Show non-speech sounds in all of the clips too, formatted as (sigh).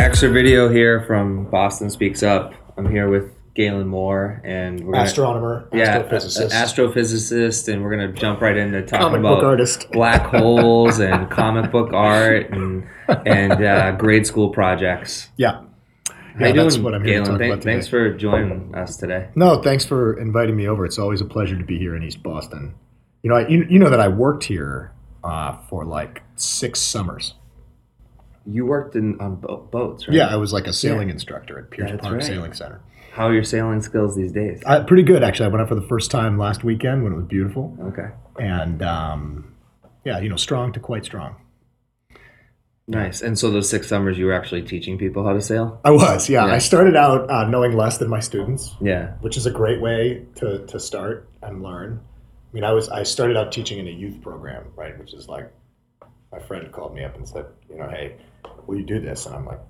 extra video here from Boston Speaks Up. I'm here with Galen Moore, and we're gonna, astronomer, yeah, astrophysicist, astrophysicist, and we're gonna jump right into talking comic about black holes (laughs) and comic book art and and uh, grade school projects. Yeah. How you that's doing, what I'm here to Galen? talk Thank- about today. thanks for joining us today. No, thanks for inviting me over. It's always a pleasure to be here in East Boston. You know, I, you, you know that I worked here uh, for like six summers. You worked in on bo- boats, right? Yeah, I was like a sailing instructor at Piers That's Park right. Sailing Center. How are your sailing skills these days? Uh, pretty good, actually. I went out for the first time last weekend when it was beautiful, Okay, and um, yeah, you know, strong to quite strong. nice. And so those six summers, you were actually teaching people how to sail. I was, yeah. Yeah. I started out uh, knowing less than my students, Yeah. which is a great way to, to start and learn. I mean, I was I started out teaching in a youth program, right, which is like my friend called me up and said, you know, hey, will you do this? And I'm like,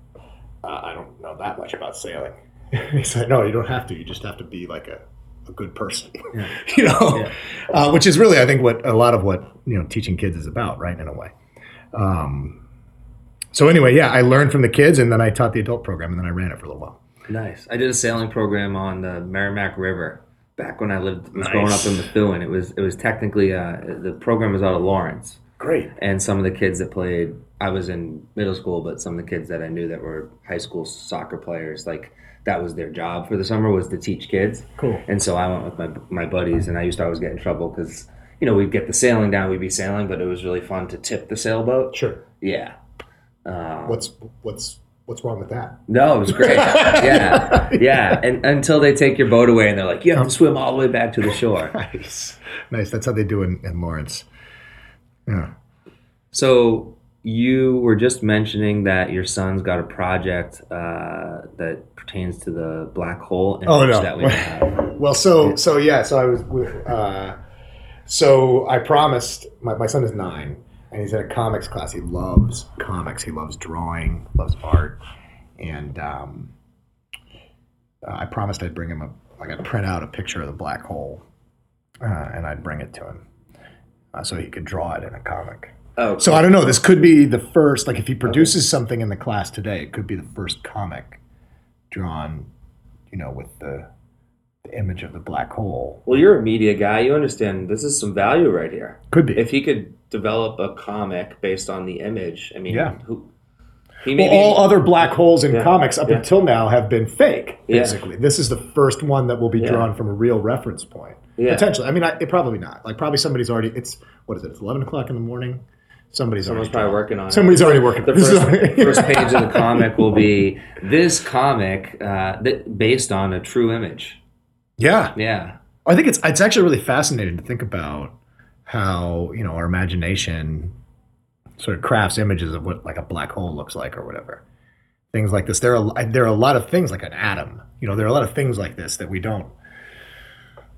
uh, I don't know that much about sailing. (laughs) he said, no, you don't have to. You just have to be like a, a good person, Yeah. (laughs) you know, Yeah. uh, which is really I think what a lot of what you know teaching kids is about, right, in a way. Um, so anyway, yeah, I learned from the kids, and then I taught the adult program, and then I ran it for a little while. Nice. I did a sailing program on the Merrimack River back when I lived was growing up in Methuen. It was it was technically uh, the program was out of Lawrence, Great. and some of the kids that played. I was in middle school, but some of the kids that I knew that were high school soccer players, like that was their job for the summer was to teach kids. Cool. And so I went with my my buddies, and I used to always get in trouble because you know we'd get the sailing down, we'd be sailing, but it was really fun to tip the sailboat. Sure. Yeah. Um, What's what's what's wrong with that? No, it was great. (laughs) yeah, yeah. And until they take your boat away and they're like, you have to swim all the way back to the shore. (laughs) Nice, nice. That's how they do in, in Lawrence. Yeah. So you were just mentioning that your son's got a project uh, that pertains to the black hole Oh, no. that we have. (laughs) Well, so so yeah. So I was with. Uh, so I promised. My, my son is nine, and he's in a comics class. He loves comics. He loves drawing. Loves art, and um, uh, I promised I'd bring him a. Like I'd print out a picture of the black hole, uh, and I'd bring it to him, uh, so he could draw it in a comic. Oh, So I don't know. This could be the first. Like if he produces something in the class today, it could be the first comic drawn, you know, with the, the image of the black hole. well, you're a media guy. You understand this is some value right here. Could be. If he could develop a comic based on the image, I mean, Yeah. who, he well, maybe all other black holes in Yeah, comics up yeah. until now have been fake. Yeah. Basically, this is the first one that will be Yeah. drawn from a real reference point. yeah. Potentially. I mean, I, it probably not. Like probably somebody's already. It's what is it? It's eleven o'clock in the morning. Somebody's Someone's already probably working on it. Somebody's already working. the first, (laughs) first page of the comic will be this comic uh, that based on a true image. Yeah. Yeah, I think it's it's actually really fascinating to think about how you know our imagination sort of crafts images of what like a black hole looks like or whatever. Things like this. There are there are a lot of things like an atom. You know, there are a lot of things like this that we don't.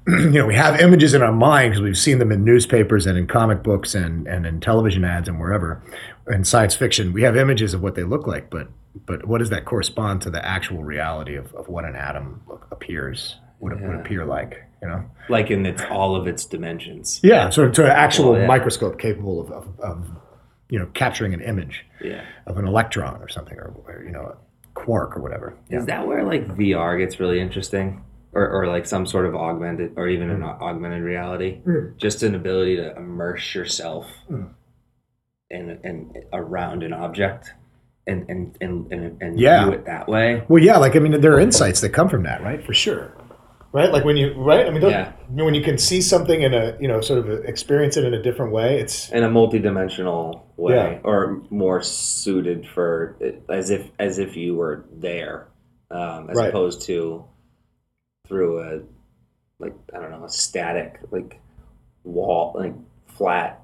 (clears throat) you know, we have images in our mind because we've seen them in newspapers and in comic books and and in television ads and wherever. In science fiction, we have images of what they look like, but but what does that correspond to the actual reality of, of what an atom look, appears would, would appear like? You know. like in its all of its dimensions. Yeah, so to an actual Well, yeah. microscope capable of, of, of, you know, capturing an image Yeah. of an electron or something, or, or you know, a quark or whatever. Is that where like VR gets really interesting, or or like some sort of augmented, or even an augmented reality? Mm. Just an ability to immerse yourself Mm. in in around an object, and and and and, and Yeah. view it that way. Well, yeah, like I mean, there are insights that come from that, right? For sure, right? Like when you, right? I mean, Yeah. When you can see something in a, you know, sort of experience it in a different way, it's in a multi-dimensional way Yeah. or more suited for as if as if you were there um, as Right. opposed to through a like i don't know a static like wall like flat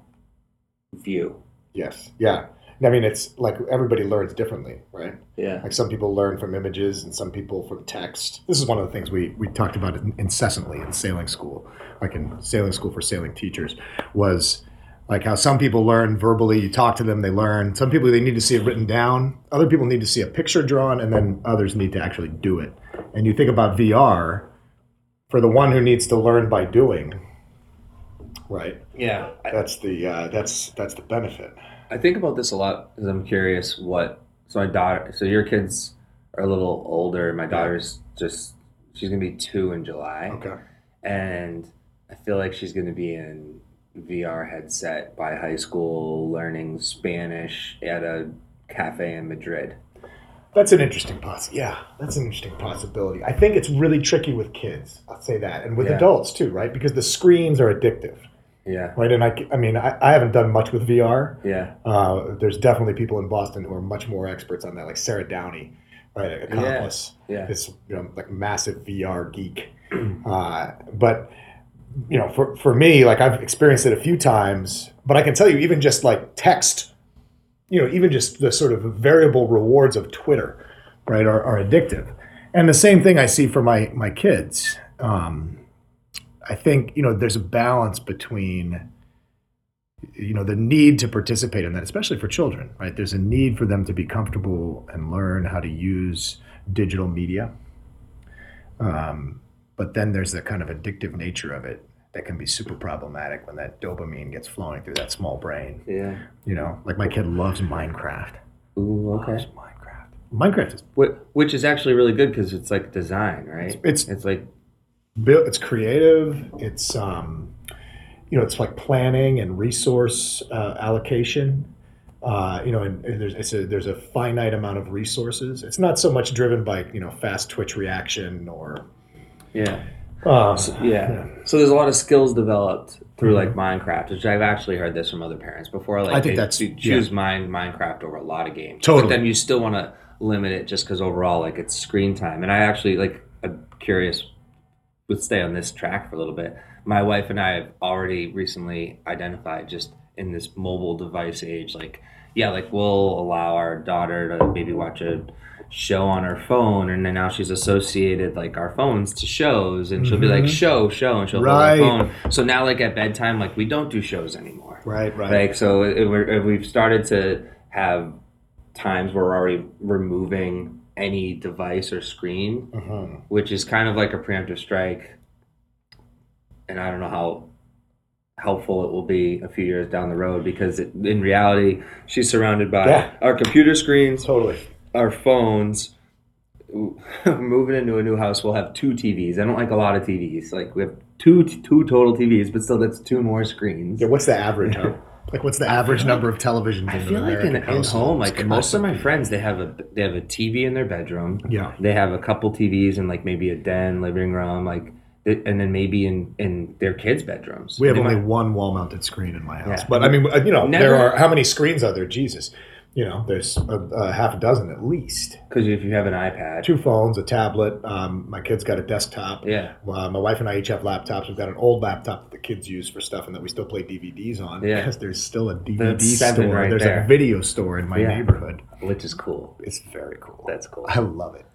view yes, yeah. I mean, it's like everybody learns differently, right? yeah Like some people learn from images and some people from text. This is one of the things we, we talked about incessantly in sailing school, like in sailing school for sailing teachers, was like how some people learn verbally. You talk to them, they learn. Some people they need to see it written down. Other people need to see a picture drawn, and then others need to actually do it. And you think about VR for the one who needs to learn by doing, right? yeah That's the uh, that's that's the benefit. I think about this a lot because i'm curious what So my daughter, so your kids are a little older. My daughter's just she's gonna be two in July, Okay. and I feel like she's gonna be in VR headset by high school, learning Spanish at a cafe in Madrid. That's an interesting poss. Yeah, that's an interesting possibility. I think it's really tricky with kids. I'll say that, and with Yeah. adults too, right? Because the screens are addictive, Yeah, right? And I, I mean, I, I haven't done much with VR. yeah, Uh, there's definitely people in Boston who are much more experts on that, like Sarah Downey, right? Accomplice, yeah. this you know like massive VR geek. Uh, but you know, for for me, like I've experienced it a few times, but I can tell you, even just like text, you know, even just the sort of variable rewards of Twitter, right, are, are addictive. And the same thing I see for my my kids. Um, I think you know there's a balance between you know the need to participate in that especially for children right there's a need for them to be comfortable and learn how to use digital media um, but then there's the kind of addictive nature of it that can be super problematic when that dopamine gets flowing through that small brain yeah. you know like my kid loves minecraft Ooh, okay. loves minecraft minecraft is Which is actually really good because it's like design, right? it's It's like built it's creative it's um you know it's like planning and resource uh, allocation uh, you know and, and there's it's a, there's a finite amount of resources it's not so much driven by you know fast twitch reaction or yeah. Uh, Yeah. So there's a lot of skills developed through like Minecraft, which I've actually heard this from other parents before. Like I think that's- they choose mine Minecraft over a lot of games. Totally. But then you still want to limit it just because overall like it's screen time. And I actually like I'm curious. Let's stay on this track for a little bit. My wife and I have already recently identified just in this mobile device age, like yeah, like we'll allow our daughter to maybe watch a show on her phone and then now she's associated like our phones to shows and she'll be like Mhm. show show and she'll Right. hold her phone so now like at bedtime like we don't do shows anymore right right like so it, we're, if we've started to have times where we're already removing any device or screen Mhm. which is kind of like a preemptive strike and i don't know how helpful it will be a few years down the road because it, in reality she's surrounded by Yeah. our computer screens totally our phones (laughs) moving into a new house we'll have two tvs i don't like a lot of tvs like we have two two total tvs but still that's two more screens. Yeah what's the average (laughs) huh? like what's the average number of televisions i feel like in, in home like most of my friends they have a they have a tv in their bedroom. Yeah. They have a couple tvs in like maybe a den living room like and then maybe in in their kids bedrooms. We have They only might- one wall-mounted screen in my house. Yeah. but i mean you know Never- there are how many screens are there? Jesus you know there's a, a half a dozen at least because if you have an ipad two phones, a tablet. Um, my kid's got a desktop. yeah Uh, my wife and I each have laptops. We've got an old laptop that the kids use for stuff and that we still play DVDs on Yeah. because there's still a DVD store. right there's there. a video store in my Yeah. neighborhood. which is cool It's very cool. that's cool I love it.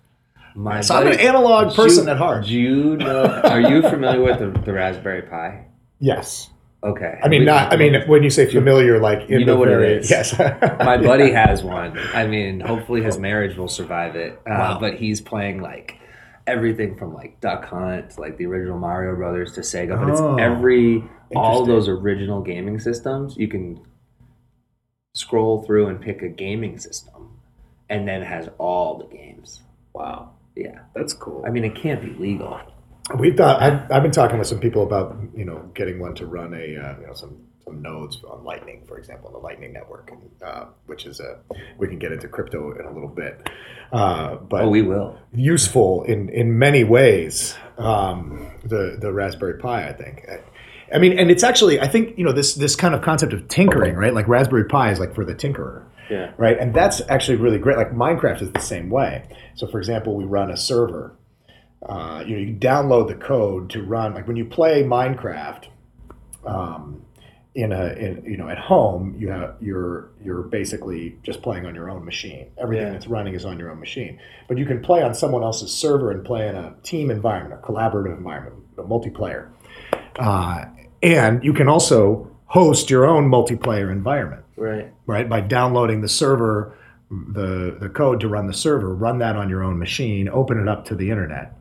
my So I'm an analog person at heart. do you know are you familiar with the, the raspberry pi Yes. Okay I mean, We- not. I mean, when you say familiar, like in You know the what it very. Yes. (laughs) My buddy has one. I mean, hopefully his marriage will survive it. Uh, Wow. But he's playing like everything from like Duck Hunt to like the original Mario Brothers to Sega. But it's Oh, every all those original gaming systems. You can scroll through and pick a gaming system, and then has all the games. Wow, Yeah, that's cool. I mean, it can't be legal. We've got. I've, I've been talking with some people about you know getting one to run a uh, you know some some nodes on Lightning, for example, the Lightning network, uh, which is a we can get into crypto in a little bit, uh, but Oh, we will. useful in in many ways. Um, the the Raspberry Pi, I think. I mean, and it's actually I think you know this this kind of concept of tinkering, right? Like Raspberry Pi is like for the tinkerer Yeah. right? And that's actually really great. Like Minecraft is the same way. So, for example, we run a server. Uh, you know, you download the code to run. Like when you play Minecraft, um, in a in you know at home, you have you're you're basically just playing on your own machine. Everything Yeah. that's running is on your own machine. But you can play on someone else's server and play in a team environment, a collaborative environment, a multiplayer. Uh, and you can also host your own multiplayer environment Right. right? By downloading the server, the the code to run the server, run that on your own machine, open it up to the internet,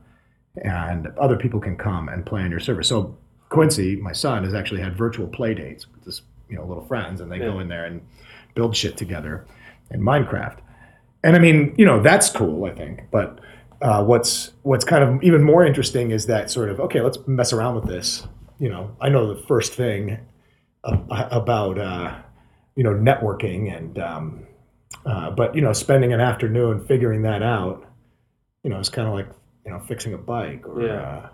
and other people can come and play on your server. So Quincy, my son, has actually had virtual play dates with his you know little friends, and they go in there and build shit together in Minecraft. and I mean, you know, that's cool, I think. But uh, what's what's kind of even more interesting is that sort of okay, let's mess around with this. You know, I know the first thing about uh, you know networking and um, uh, but you know spending an afternoon figuring that out, you know, it's kind of like you know fixing a bike or Yeah. uh,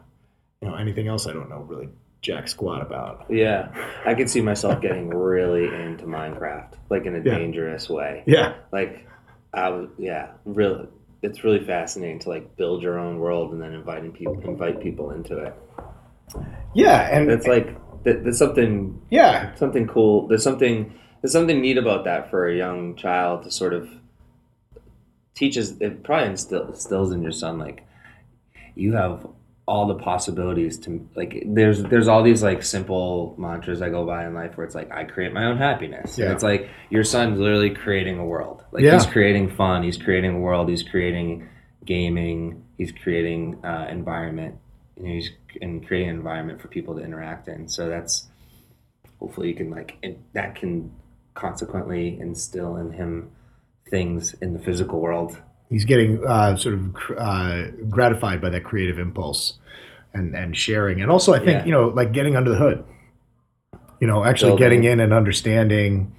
you know anything else I don't know really jack squat about. Yeah, I could see myself getting really into Minecraft, like in a Yeah. dangerous way. Yeah, Like, I was, yeah, really. It's really fascinating to like build your own world and then inviting people, invite people into it. yeah, and It's like there's something, yeah, something cool. There's something, there's something neat about that for a young child to sort of teaches. It probably instill, instills in your son like you have all the possibilities to like there's there's all these like simple mantras I go by in life where it's like I create my own happiness. Yeah. And it's like your son's literally creating a world. Like Yeah. he's creating fun, he's creating a world, he's creating gaming, he's creating uh, environment. Know, he's and creating an environment for people to interact in. So that's hopefully you can like and that can consequently instill in him things in the physical world. He's getting uh, sort of uh, gratified by that creative impulse and and sharing and also i think Yeah. you know like getting under the hood you know actually Building. getting in and understanding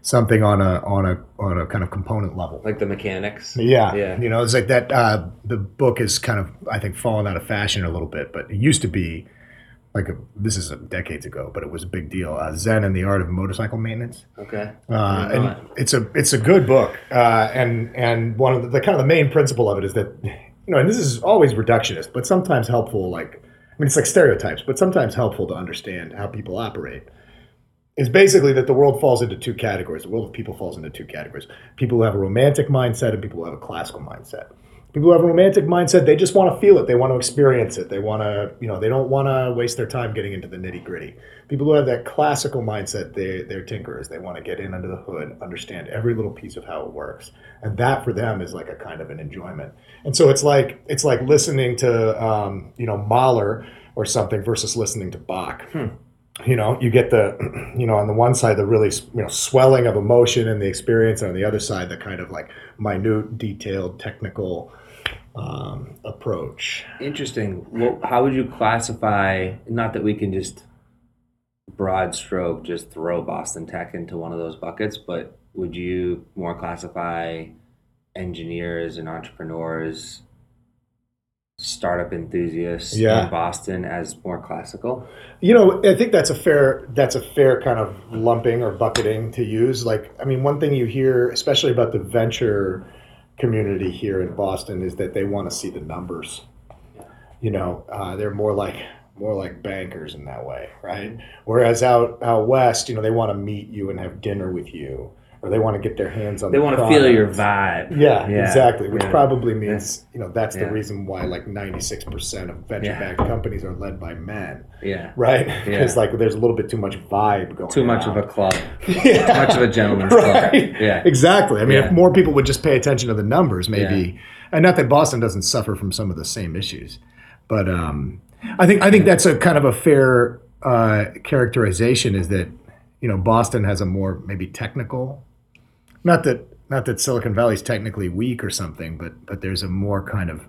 something on a on a on a kind of component level Like the mechanics. yeah Yeah. you know it's like that uh, the book is kind of i think fallen out of fashion a little bit but it used to be like a, this is decades ago but it was a big deal uh, zen and the art of motorcycle maintenance Okay. uh, and it's a it's a good book, uh, and and one of the, the kind of the main principle of it is that you know, and this is always reductionist, but sometimes helpful. Like I mean, it's like stereotypes, but sometimes helpful to understand how people operate. Is basically that the world falls into two categories. The world of people falls into two categories: people who have a romantic mindset and people who have a classical mindset. People who have a romantic mindset, they just want to feel it. They want to experience it. They want to, you know, they don't want to waste their time getting into the nitty gritty. People who have that classical mindset, they, they're tinkerers. They want to get in under the hood, understand every little piece of how it works, and that for them is like a kind of an enjoyment. And so it's like it's like listening to, um, you know, Mahler or something versus listening to Bach. You know, you get the, (clears throat) you know, on the one side the really, you know, swelling of emotion and the experience, and on the other side the kind of like minute, detailed, technical um, approach. Interesting. Well, how would you classify? Not that we can just broad stroke just throw Boston Tech into one of those buckets, but would you more classify engineers and entrepreneurs, startup enthusiasts Yeah. in Boston as more classical? You know, I think that's a fair that's a fair kind of lumping or bucketing to use. Like, I mean, one thing you hear, especially about the venture community here in Boston, is that they want to see the numbers. You know, uh, they're more like more like bankers in that way, right? Whereas out out west, you know, they want to meet you and have dinner with you, or they want to get their hands on. They the want to feel your vibe. Yeah, Yeah, exactly. Which yeah. probably means you know that's Yeah. the reason why like ninety six percent of venture backed companies are led by men Yeah. right? Because Yeah. like there's a little bit too much vibe going. Too much of a club. (laughs) yeah. much of a gentleman's club. Yeah. exactly. I mean, Yeah. if more people would just pay attention to the numbers, maybe, and not that Boston doesn't suffer from some of the same issues, but um, I think I think that's a kind of a fair uh, characterization. Is that you know Boston has a more maybe technical, not that not that Silicon Valley's technically weak or something, but but there's a more kind of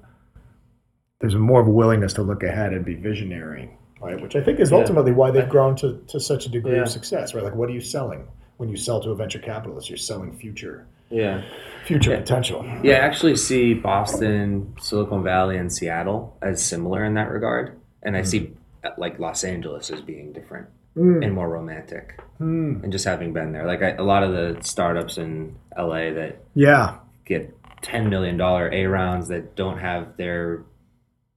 there's a more of a willingness to look ahead and be visionary, right? Which I think is Yeah. ultimately why they've grown to, to such a degree Yeah. of success, right? Like, what are you selling when you sell to a venture capitalist? You're selling future Yeah. future Yeah. potential. Yeah, I actually see Boston, Silicon Valley, and Seattle as similar in that regard. And I see uh, like Los Angeles as being different Mm. and more romantic. Mm. And just having been there, like I, a lot of the startups in LA that Yeah, get $10 million A rounds that don't have their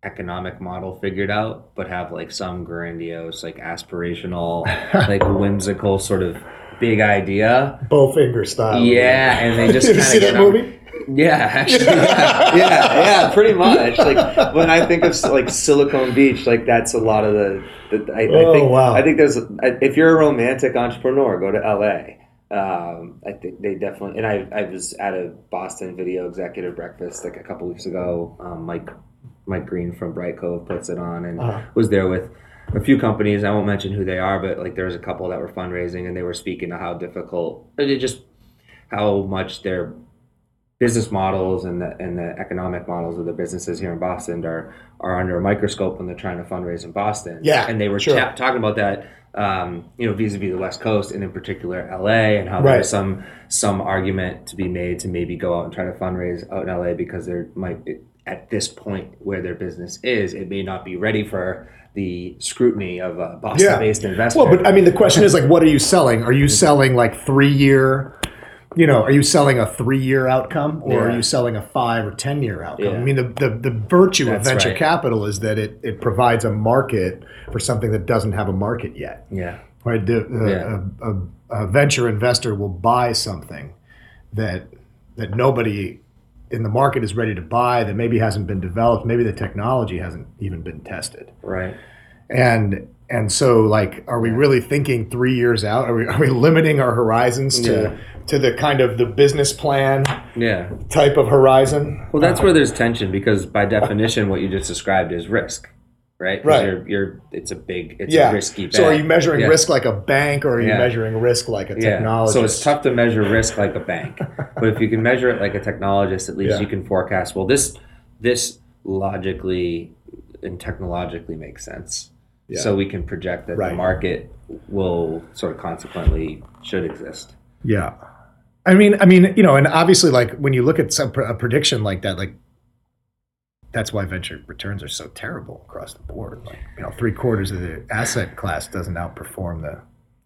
economic model figured out, but have like some grandiose, like aspirational, (laughs) like whimsical sort of big idea. Bowfinger style. Yeah, and they just Did (laughs) you kinda see that movie? Yeah, actually, yeah, yeah, yeah, pretty much. Like when I think of like Silicon Beach, like that's a lot of the. the I, Oh, I think wow. I think there's if you're a romantic entrepreneur, go to LA. Um, I think they definitely. And I I was at a Boston Video Executive Breakfast like a couple weeks ago. Um, Mike Mike Green from Brightcove puts it on, and Uh-huh. was there with a few companies. I won't mention who they are, but like there was a couple that were fundraising, and they were speaking to how difficult, they just how much their business models and the and the economic models of the businesses here in Boston are are under a microscope when they're trying to fundraise in Boston. Yeah, and they were sure. talking about that. Um, you know, vis-a-vis the West Coast and in particular LA, and how Right. there's some some argument to be made to maybe go out and try to fundraise out in LA because there might be, at this point where their business is, it may not be ready for the scrutiny of a Boston-based investor. Well, but I mean, the question is like, what are you selling? Are you selling like three year? You know, are you selling a three year outcome, or are you selling a five or ten year outcome? Yeah. I mean, the, the the virtue That's of venture right. capital is that it it provides a market for something that doesn't have a market yet. yeah, Right? The, the- Yeah. a, a, a venture investor will buy something that that nobody in the market is ready to buy, that maybe hasn't been developed, maybe the technology hasn't even been tested right. and and so like are we really thinking three years out are we, are we limiting our horizons to Yeah. to the kind of the business plan Yeah. type of horizon Well, that's where there's tension because by definition, what you just described is risk, right? Right. You're, you're, it's a big, it's yeah a risky bet. so are you measuring Yeah. risk like a bank or are you measuring risk like a Yeah. technologist So it's tough to measure risk like a bank, (laughs) but if you can measure it like a technologist, at least you can forecast. Well, this this logically and technologically makes sense. Yeah. So we can project that Right. the market will sort of consequently should exist. yeah i mean i mean you know and obviously like when you look at some a prediction like that like that's why venture returns are so terrible across the board like you know three quarters of the asset class doesn't outperform the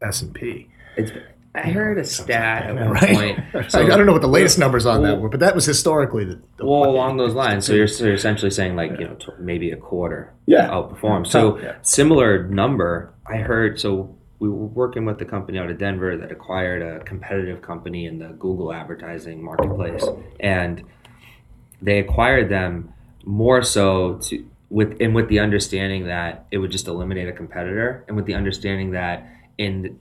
s&p It's. I heard a stat at one right? point. (laughs) I don't know what the latest numbers on that were, but that was historically the, the Well, along those lines, so you're, so you're essentially saying like you know t- maybe a quarter Yeah. outperform. So Yeah. similar number. I heard. So we were working with the company out of Denver that acquired a competitive company in the Google advertising marketplace, and they acquired them more so to with and with the understanding that it would just eliminate a competitor, and with the understanding that in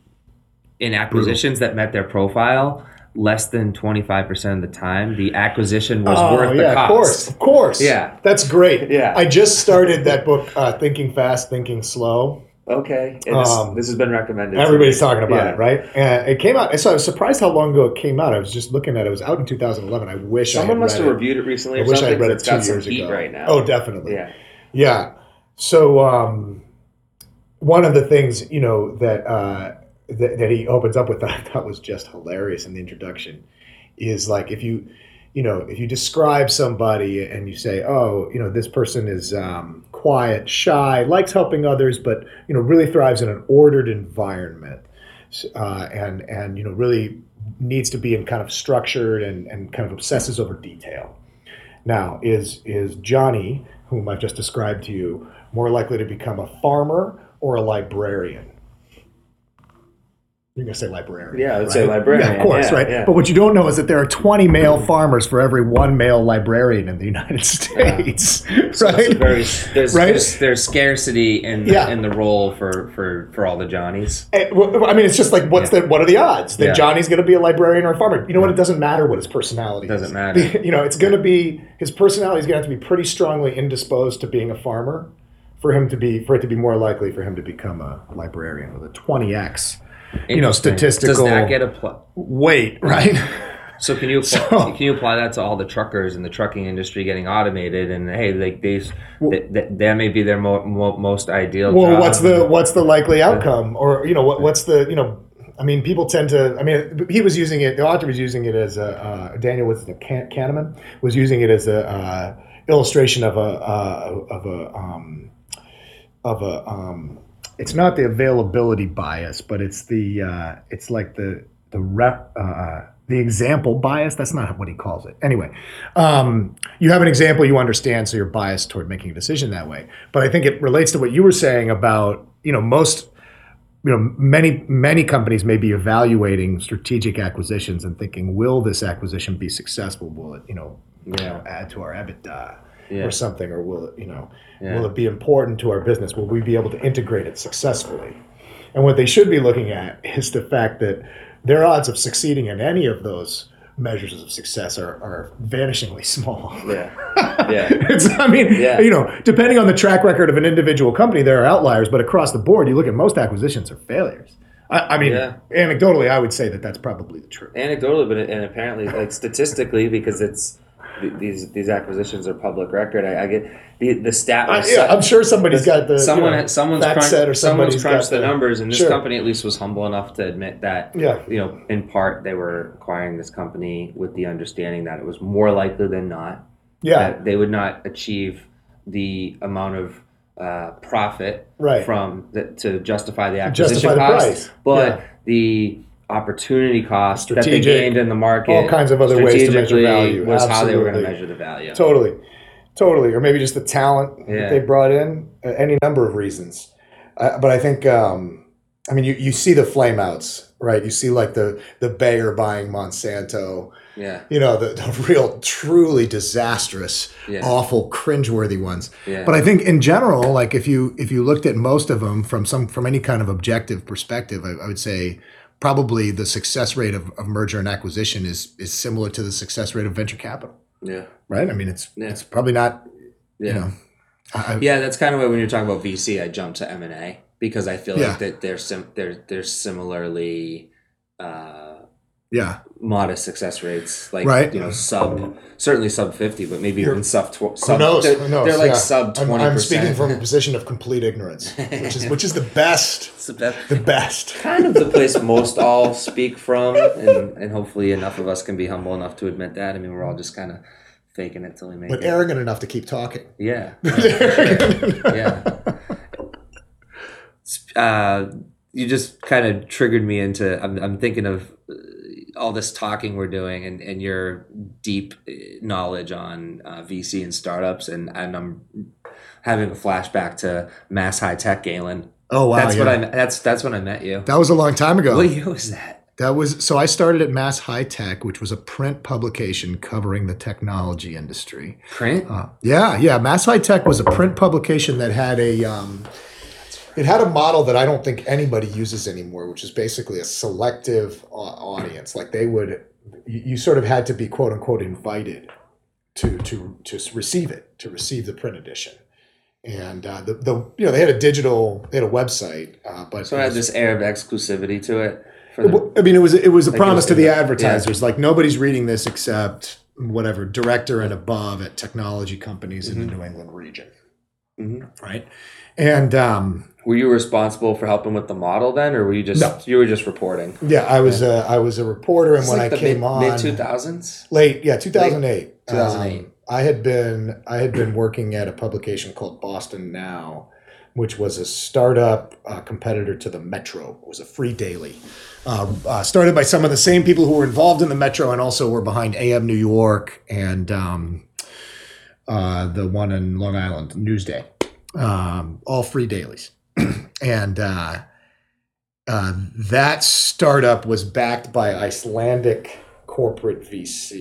in acquisitions that met their profile. Less than twenty five percent of the time, the acquisition was Oh, worth the cost. of course, of course. Yeah. that's great. Yeah. I just started that book, uh, Thinking Fast, Thinking Slow. Okay, and this, Um, this has been recommended. Everybody's talking about Yeah. it, right? And it came out. So I was surprised how long ago it came out. I was just looking at it. It was out in 2011. I wish I Someone must have it. reviewed it recently. I wish I had read it two years ago. right now. Oh, definitely. yeah, Yeah. So um, one of the things you know that, uh, that that he opens up with that (laughs) I thought was just hilarious in the introduction is like if you you know if you describe somebody and you say oh you know this person is um, quiet shy likes helping others but you know really thrives in an ordered environment uh, and and you know really needs to be in kind of structured and, and kind of obsesses over detail now, is is Johnny, whom I've just described to you, more likely to become a farmer or a librarian? You're going to say librarian. Yeah, I would say librarian, Yeah, of course, yeah, right? yeah. But what you don't know is that there are 20 male farmers for every one male librarian in the United States. So right? very, there's, Right? there's there's scarcity in the, in the role for, for, for all the Johnnies. Eh, I mean, it's just like, what's the what are the odds that. Johnny's going to be a librarian or a farmer? You know what? It doesn't matter what his personality Doesn't is. matter. (laughs) You know, it's going to be his personality is going to have to be pretty strongly indisposed to being a farmer for him to be for it to be more likely for him to become a librarian with a twenty x. You know, statistical Does that get applied? weight, (laughs) right? So can you (laughs) apply, So- can you apply that to all the truckers in the trucking industry getting automated? And hey, like these, that, that, that may be their mo, mo, most ideal. well, job. what's the what's the likely outcome, or you know, what what's the you know. I mean, people tend to. I mean, he was using it. The author was using it as a uh, Daniel was the Can- Kahneman was using it as a uh, illustration of a uh, of a um, of a. Um, it's not the availability bias, but it's the uh, it's like the the rep. Uh, the example bias. That's not what he calls it. Anyway um, you have an example you understand so you're biased toward making a decision that way. But i think it relates to what you were saying about you know most you know many many companies may be evaluating strategic acquisitions and thinking will this acquisition be successful? Will it you know, you know add to our ebitda Yeah. or something or will it you know Yeah. will it be important to our business will we be able to integrate it successfully and what they should be looking at is the fact that their odds of succeeding in any of those measures of success are, are vanishingly (laughs) small Yeah. (laughs) Yeah. it's, I mean, Yeah. you know, depending on the track record of an individual company, there are outliers, but across the board, you look at most acquisitions are failures. I, I mean, Yeah. anecdotally, I would say that that's probably the truth. Anecdotally, but and apparently, like statistically, because it's these these acquisitions are public record. I, I get the the stat. I, was yeah, I'm sure somebody's got the someone you know, someone's crunched, set or someone's somebody's crunched got the numbers, and this Sure. company at least was humble enough to admit that Yeah, you know, in part, they were acquiring this company with the understanding that it was more likely than not yeah, that they would not achieve the amount of uh, profit right. from the, to justify the acquisition Justify the cost, but Yeah. the opportunity cost that they gained in the market, all kinds of other ways to measure value. was how they were going to measure the value. Totally, totally, or maybe just the talent Yeah. that they brought in. uh, Any number of reasons, uh, but I think um, I mean you, you see the flameouts, right? You see like the the Bayer buying Monsanto. Yeah, You know the, the real, truly disastrous, yeah, awful, cringeworthy ones. yeah. But I think in general, like if you if you looked at most of them from some from any kind of objective perspective, I, I would say probably the success rate of, of merger and acquisition is is similar to the success rate of venture capital, yeah, right? I mean, it's Yeah. it's probably not yeah. you know. I, Yeah, that's kind of why when you're talking about VC, I jump to M and A because I feel Yeah. like that they're sim- they're they're similarly uh, yeah, modest success rates, like Right. you know sub certainly sub fifty, but maybe even sub tw- who sub. knows? They're, Who knows? they're like Yeah. sub I'm, twenty I'm speaking from a (laughs) position of complete ignorance, which is which is the (laughs) best, It's the best. the best. Kind of the place most all speak from, and, and hopefully enough of us can be humble enough to admit that. I mean, we're all just kind of faking it till we make But it. But arrogant enough to keep talking. Yeah. (laughs) yeah. Uh, you just kind of triggered me into. I'm, I'm thinking of all this talking we're doing and, and your deep uh, knowledge on uh, VC and startups, and, and I'm having a flashback to Mass High Tech, Galen. Oh wow, that's yeah. what I. That's that's when I met you. that was a long time ago. What year was that? That was so I started at Mass High Tech, which was a print publication covering the technology industry. Print. Uh, yeah, yeah. Mass High Tech was a print publication that had a um, it had a model that I don't think anybody uses anymore, which is basically a selective au- audience. Like they would, you, you sort of had to be quote unquote invited to to to receive it, to receive the print edition. And uh, the, the you know they had a digital they had a website, uh, but So it had this air of exclusivity to it. The, I mean, it was it was a Like promise was to the advertisers. Like nobody's reading this except whatever director and above at technology companies in the New England region, Mhm. right? And um, Were you responsible for helping with the model then, or were you just No. you were just reporting? yeah, I was a, I was a reporter, and when I came on mid two thousands. late, yeah, two thousand eight. 2008. I had been I had been working at a publication called Boston Now, which was a startup uh, competitor to the Metro. It was a free daily, uh, uh, started by some of the same people who were involved in the Metro and also were behind AM New York and um, uh, the one in Long Island, Newsday. Um, all free dailies, (clears throat) and uh, uh, that startup was backed by Icelandic corporate VC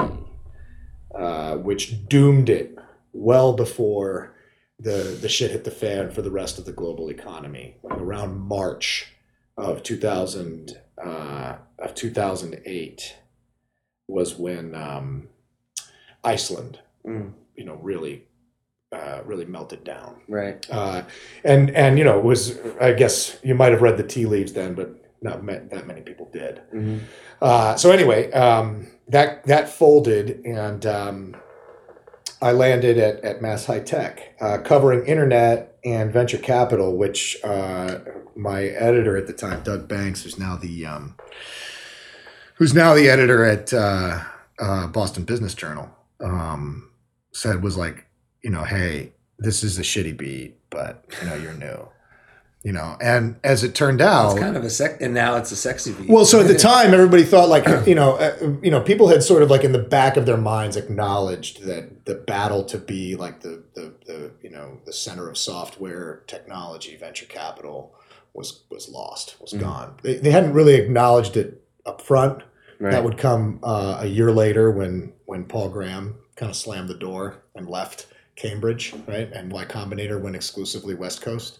uh, which doomed it well before the the shit hit the fan for the rest of the global economy. Around March of 2000 uh, of 2008 was when um, Iceland, Mm, you know, really uh, really melted down. right. Uh, and and you know it was I guess you might have read the tea leaves then, but not that many people did. hmm Uh, so anyway, um, that that folded, and um, I landed at, at Mass High Tech, uh, covering internet and venture capital. Which uh, my editor at the time, Doug Banks, who's now the um, who's now the editor at uh, uh, Boston Business Journal, um, said was like, you know, hey, this is a shitty beat, but you know, you're new. You know, and as it turned out, It's kind of a sec, and now it's a sexy beat. well, so at the (laughs) time, everybody thought like you know, uh, you know, people had sort of like in the back of their minds acknowledged that the battle to be like the the, the you know the center of software technology, venture capital was was lost, was Mhm. gone. They, they hadn't really acknowledged it up front. right. That would come uh, a year later when when Paul Graham kind of slammed the door and left Cambridge, right? And Y Combinator went exclusively West Coast.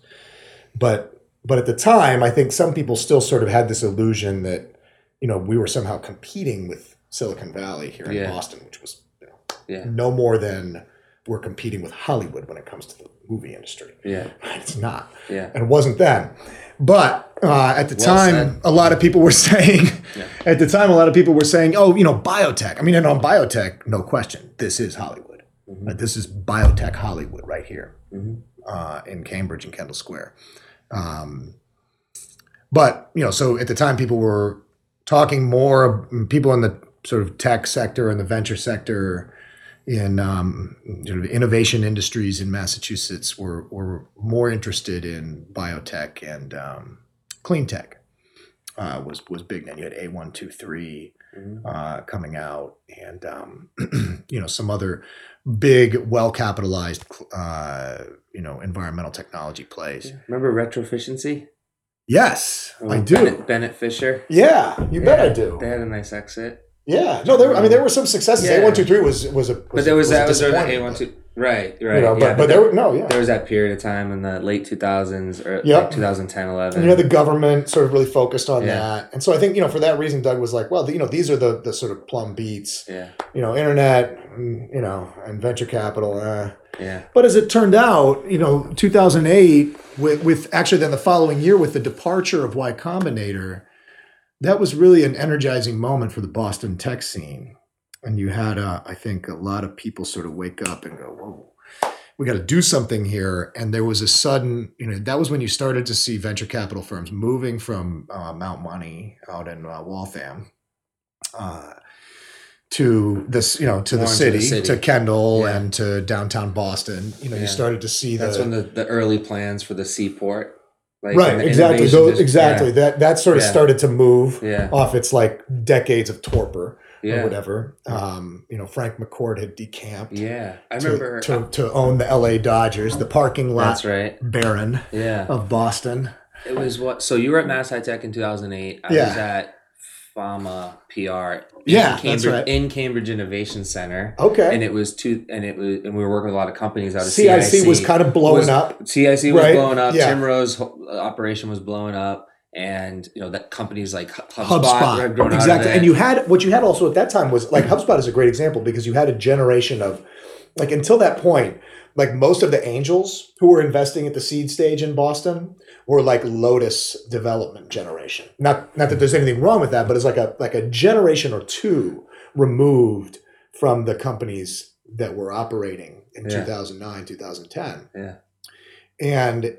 But but at the time, I think some people still sort of had this illusion that you know we were somehow competing with Silicon Valley here in Yeah. Boston, which was you know, yeah. no more than we're competing with Hollywood when it comes to the movie industry. Yeah. (laughs) It's not, Yeah. and it wasn't then. But uh, at the Well time, said. a lot of people were (laughs) saying, Yeah. at the time, a lot of people were saying, oh, you know, biotech. I mean, and on biotech, no question, this is Hollywood. Mhm. Like, this is biotech Hollywood right here Mhm. uh, in Cambridge and Kendall Square. Um, but you know, so at the time, people were talking more. People in the sort of tech sector and the venture sector, in um, sort of innovation industries in Massachusetts, were were more interested in biotech and um, clean tech. Uh, was was big then. You had A one two three Mhm. uh, coming out, and um, (clears throat) you know some other big, well capitalized, uh, you know, environmental technology plays. Remember retroficiency? Yes, I do. Bennett, Bennett Fisher. Yeah, you bet I do. They had a nice exit. Yeah, no, there. I mean, there were some successes. Yeah. A one two three was was a. But there was, a that was the A one two right, right. You know, but, yeah, but there were no, yeah. there was that period of time in the late two thousands or Yep. like 2010, 11. And you know, the government sort of really focused on Yeah. that, and so I think you know for that reason, Doug was like, well, you know, these are the the sort of plum beats, yeah, you know, internet, mm, you know, and venture capital. Uh, yeah, But as it turned out, you know, 2008, with, with actually then the following year with the departure of Y Combinator, that was really an energizing moment for the Boston tech scene. And you had, uh, I think, a lot of people sort of wake up and go, whoa, we got to do something here. And there was a sudden, you know, that was when you started to see venture capital firms moving from uh, Mount Money out in uh, Waltham. Uh, to this, you know, to the, city, the city. to Kendall Yeah. and to downtown Boston. You know, Yeah. you started to see that's the when the, the early plans for the seaport, like right, exactly, those, exactly. That that sort of Yeah. started to move Yeah, off its like decades of torpor yeah, or whatever. Um, you know, Frank McCourt had decamped yeah. I to, remember. to to own the L.A. Dodgers, the parking lot that's right. baron Yeah, of Boston. it was what. So you were at Mass High Tech in 2008. I Yeah. was at Fama PR. in Yeah, that's Cambridge, right. in Cambridge Innovation Center. Okay, and it was two and it was and we were working with a lot of companies out of CIC, CIC, was kind of blowing was- up. CIC was Right, blowing up. yeah. Tim Rowe's operation was blowing up, and you know that companies like HubSpot, HubSpot, had grown out of exactly. And you had what you had also at that time was like HubSpot is a great example because you had a generation of like until that point, like most of the angels who were investing at the seed stage in Boston were like Lotus development generation. Not not that there's anything wrong with that, but it's like a like a generation or two removed from the companies that were operating in Yeah. 2009, 2010. Yeah. And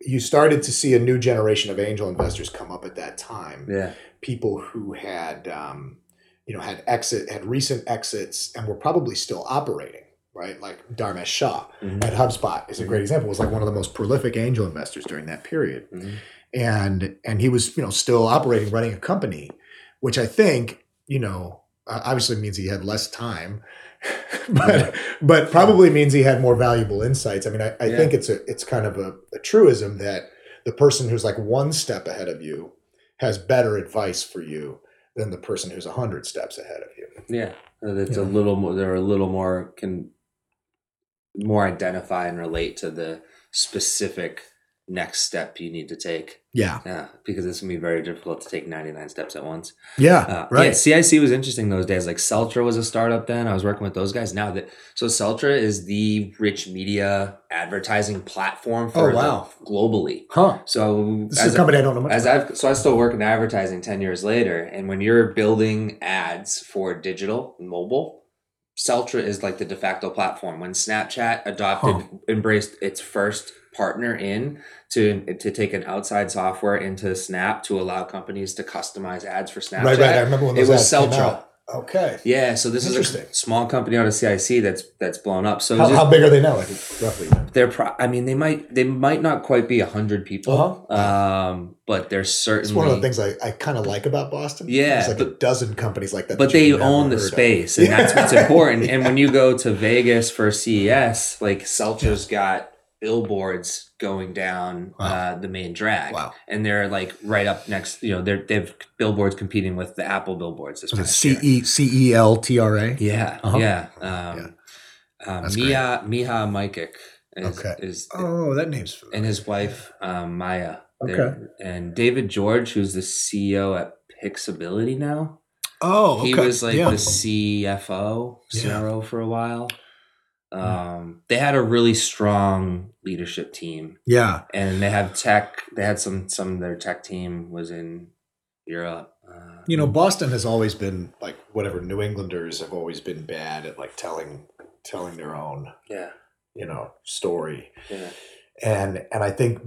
you started to see a new generation of angel investors come up at that time. Yeah, people who had um, you know had exit had recent exits and were probably still operating right? Like Dharmesh Shah Mhm. at HubSpot is a great example. Was like one of the most prolific angel investors during that period. Mhm. and and he was you know still operating running a company which I think you know obviously means he had less time (laughs) but but probably means he had more valuable insights I mean I, I Yeah. think it's a it's kind of a, a truism that the person who's like one step ahead of you has better advice for you than the person who's a hundred steps ahead of you. yeah. Uh, It's Yeah. a little more. They're a little more can more identify and relate to the specific next step you need to take. Yeah, Yeah, because it's gonna be very difficult to take ninety nine steps at once. yeah, Uh, right. Yeah, CIC was interesting those days. Like Celtra was a startup then. I was working with those guys. Now that so Celtra is the rich media advertising platform for Oh, wow. globally. Huh? So This as is a company I don't know much as about. I've so I still work in advertising ten years later, and when you're building ads for digital and mobile, Celtra is like the de facto platform. When Snapchat adopted Huh. embraced its first partner in to to take an outside software into Snap to allow companies to customize ads for Snapchat. Right, right. I remember when It was ads came Celtra. out. Okay. Yeah, so this is a small company out of CIC that's that's blown up. So How, just- how big are they now? Like roughly. they're pro- I mean they might they might not quite be a hundred people, Uh-huh. um, but they're certainly It's one of the things I, I kind of like about Boston. Yeah, There's like a dozen companies like that. but that they own the heard of. space and that's what's Yeah. (laughs) important and when you go to vegas for ces like Celtra's got billboards going down Wow. uh, the main drag Wow. and they're like right up next you know they're they've billboards competing with the apple billboards this past C year. E C E L T R A? yeah Uh-huh. yeah um Um, That's Mia Miha Mikek is, Okay. is Oh, that name's familiar. and his wife um, Maya Okay. And David George who's the CEO at Pixability now Oh, okay. he was like yeah. the CFO, Yeah. For a while. Um, they had a really strong leadership team, Yeah. and they have tech. They had some some of their tech team was in Europe. Uh, You know, Boston has always been like whatever New Englanders have always been bad at like telling telling their own, yeah, you know, story. yeah, And and I think,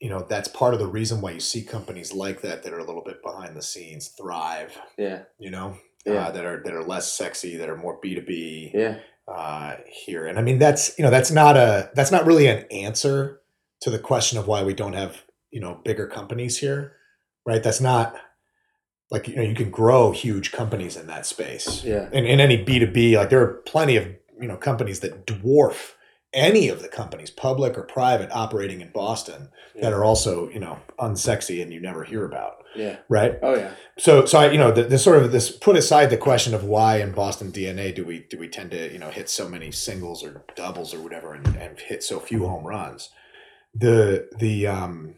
you know, that's part of the reason why you see companies like that that are a little bit behind the scenes thrive, yeah, you know, Yeah. uh, that are that are less sexy, that are more B2B yeah, uh, here. And I mean, that's, you know, that's not a that's not really an answer to the question of why we don't have, you know, bigger companies here, right? That's not like, you know, you can grow huge companies in that space. yeah, in, in any B2B, like there are plenty of you know companies that dwarf any of the companies, public or private, operating in Boston that are also you know unsexy and you never hear about, yeah. right? Oh yeah, So so I you know the, the sort of this put aside the question of why in Boston DNA do we do we tend to you know hit so many singles or doubles or whatever and, and hit so few home runs. The the um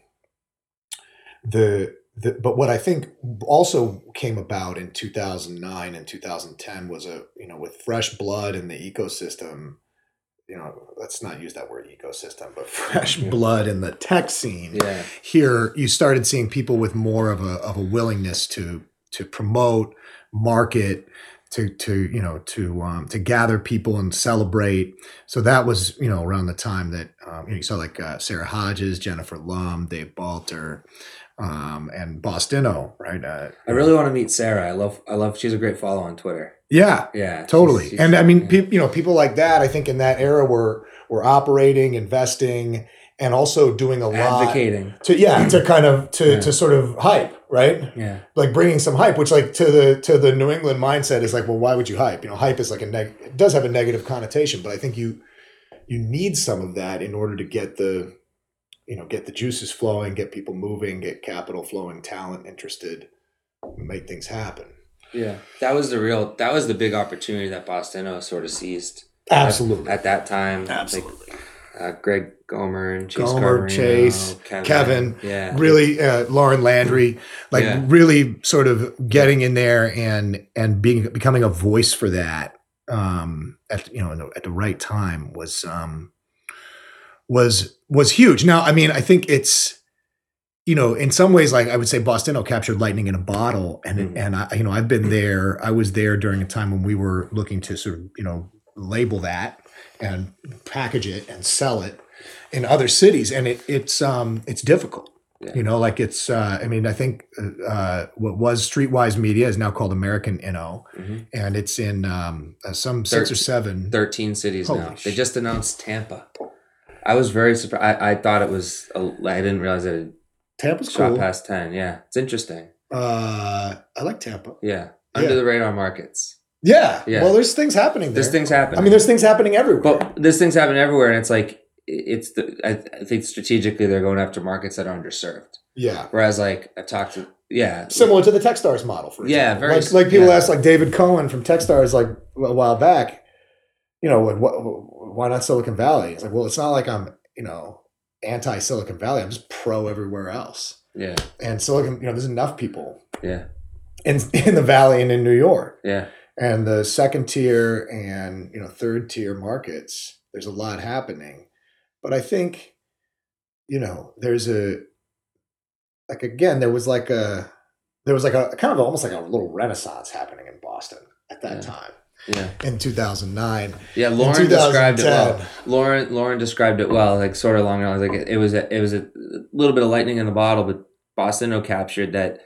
the the, but what I think also came about in 2009 and 2010 was a you know with fresh blood in the ecosystem you know let's not use that word ecosystem but (laughs) fresh blood in the tech scene yeah, here you started seeing people with more of a of a willingness to to promote market to to you know to um, to gather people and celebrate so that was you know around the time that um, you, know, you saw like uh, Sarah Hodges Jennifer Lum Dave Balter um, and BostInno right uh, I really want to meet Sarah. I love, I love. She's a great follow on Twitter. Yeah Yeah, totally she's- she's- and i mean yeah. peop, you know people like that i think in that era were were operating investing and also doing a lot advocating. to yeah to mm-hmm. kind of to Yeah. to sort of hype right Yeah, like bringing some hype which like to the to the new england mindset is like well why would you hype you know hype is like a neg it does have a negative connotation but i think you you need some of that in order to get the you know get the juices flowing get people moving get capital flowing talent interested make things happen yeah. That was the real. That was the big opportunity that BostInno sort of seized. absolutely at that time. like, absolutely uh, Greg Gomer and Chase Gomer, Garbarino, Chase, Kevin, Kevin, yeah, really uh, Lauren Landry, like Yeah. really sort of getting in there and and being becoming a voice for that um, at you know in the, at the right time was um, was was huge. Now, I mean, I think it's you know in some ways like I would say BostInno captured lightning in a bottle, and Mhm. and I you know I've been there. I was there during a time when we were looking to sort of you know label that and package it and sell it in other cities, and it it's um it's difficult. Yeah. You know, like it's. Uh, I mean, I think uh, what was Streetwise Media is now called American Inno, Mhm. and it's in um, uh, some six or Thirteen- seven. thirteen cities Holy now. They just announced Tampa. I was very surprised. I, I thought it was. A, I didn't realize it Tampa's shot cool. past ten. Yeah, it's interesting. Uh, I like Tampa. Yeah, under Yeah. the radar markets. Yeah. Yeah. Well, there's things happening there. There's things happening. I mean, there's things happening everywhere. but there's things happening everywhere, and it's like it's the. I, I think strategically they're going after markets that are underserved. yeah. Whereas, like I talked to, yeah, Similar to the Techstars model, for Yeah, example. very like, like people yeah. asked, like David Cohen from Techstars, like a while back, you know, what, what, why not Silicon Valley? It's like, well, it's not like I'm, you know, anti Silicon Valley. I'm just pro everywhere else. yeah, And Silicon, you know, there's enough people yeah, in (laughs) in the Valley and in New York, yeah, and the second tier and you know third tier markets. There's a lot happening, but I think, you know, there's a like again, there was like a there was like a kind of almost like a little renaissance happening in Boston at that Yeah. time yeah. in 2009. Yeah, Lauren described it well. Lauren Lauren described it well, like sort of long lines like it, it was a, it was a little bit of lightning in the bottle, but BostInno captured that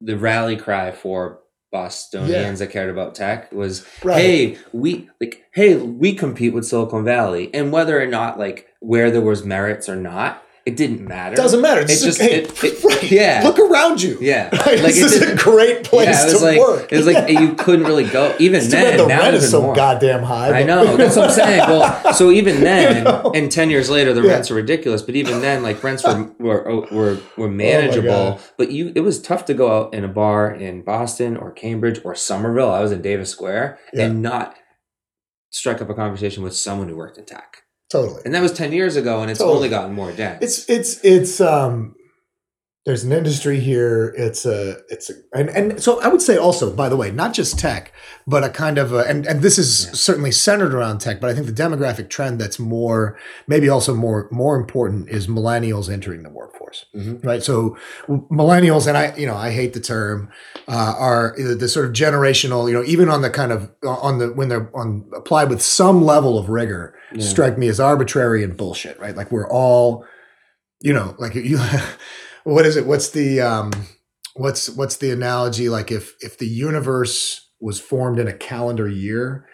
the rally cry for Bostonians Yeah. that cared about tech was, Right. "Hey, we like, hey, we compete with Silicon Valley," and whether or not like where there was merits or not, it didn't matter. It doesn't matter. It's It just, it- it- (laughs) right. yeah. Look around you. Yeah, (laughs) Right? like this it is a great place yeah, it was to like work. it was like you couldn't really go even It's then. the now rent even is so more. goddamn high. I know. (laughs) That's what I'm saying. Well, so even then, know? and ten years later, the Yeah. rents are ridiculous. But even then, like rents were oh, were were, oh were manageable. God. but you, it was tough to go out in a bar in Boston or Cambridge or Somerville. I was in Davis Square Yeah. and not strike up a conversation with someone who worked in tech. Totally. And that was ten years ago, and it's Totally. only gotten more dense. It's it's it's um there's an industry here. It's a, it's a, and, and so I would say also, by the way, not just tech, but a kind of, a, and, and this is Yeah. certainly centered around tech, but I think the demographic trend that's more, maybe also more, more important is millennials entering the workforce, Mhm. right? So millennials, and I, you know, I hate the term, uh, are the, the sort of generational, you know, even on the kind of, on the, when they're on applied with some level of rigor, Yeah. strike me as arbitrary and bullshit, right? Like we're all, you know, like you, (laughs) what is it? What's the, um, what's, what's the analogy? Like if, if the universe was formed in a calendar year,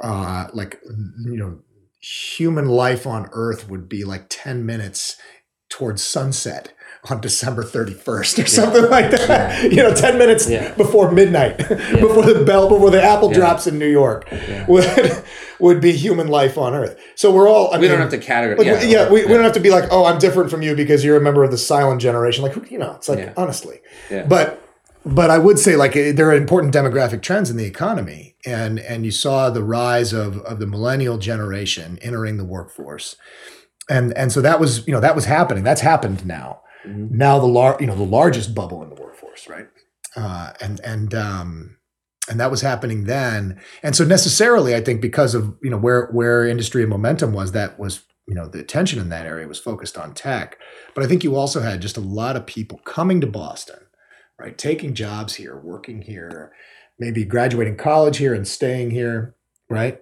uh, like, you know, human life on earth would be like 10 minutes towards sunset on December 31st or something like that. Yeah. (laughs) You know, 10 minutes Yeah. before midnight, (laughs) before the bell, before the apple drops in New York would, (laughs) would be human life on earth. So we're all, I we mean, don't have to categorize. like, yeah, we, yeah, we, we don't have to be like, oh, I'm different from you because you're a member of the silent generation. Like, who- you know, it's like, honestly. Yeah. But, but I would say like eh, there are important demographic trends in the economy, and and you saw the rise of of the millennial generation entering the workforce, and and so that was you know that was happening. That's happened now. Mhm. Now the lar- you know the largest bubble in the workforce, right? Uh, and and um, and that was happening then. And so necessarily, I think because of you know where where industry and momentum was, that was you know the attention in that area was focused on tech. But I think you also had just a lot of people coming to Boston, right, taking jobs here, working here, maybe graduating college here and staying here, right.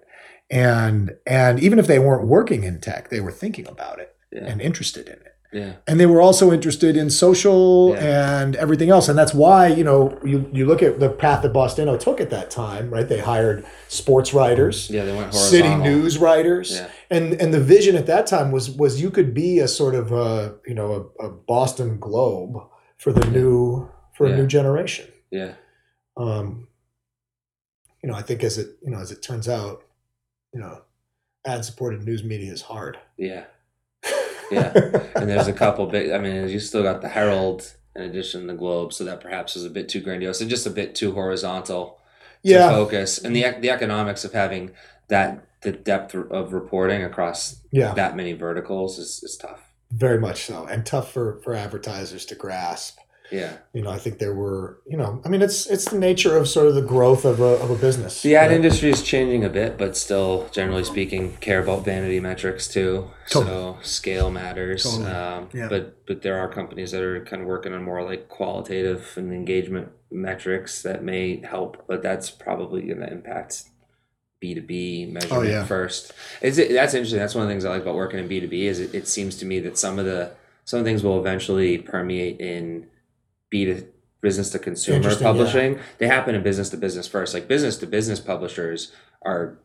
And and even if they weren't working in tech, they were thinking about it Yeah. and interested in it Yeah. and they were also interested in social Yeah. and everything else and that's why you know you, you look at the path that BostInno took at that time right they hired sports writers Yeah. They went city news writers Yeah. and and the vision at that time was was you could be a sort of a you know a, a boston globe for the new for a new generation Yeah. um you know i think as it you know as it turns out you know ad supported news media is hard Yeah. Yeah. (laughs) and there's a couple big. I mean, you still got the Herald in addition to the Globe, so that perhaps is a bit too grandiose and just a bit too horizontal to yeah focus. And the the economics of having that the depth of reporting across yeah that many verticals is, is tough. Very much so, and tough for for advertisers to grasp. Yeah, You know, I think there were, you know, I mean, it's it's the nature of sort of the growth of a of a business. the ad right? industry is changing a bit, but still, generally speaking, care about vanity metrics too. Totally. So scale matters. Totally. Um, Yeah. But but there are companies that are kind of working on more like qualitative and engagement metrics that may help, but that's probably going to impact B two B measurement Oh, yeah. first. Is it that's interesting. That's one of the things I like about working in B two B is it, it seems to me that some of the some things will eventually permeate in B to business to consumer Interesting, yeah. publishing. They happen in business to business first. Like business to business publishers are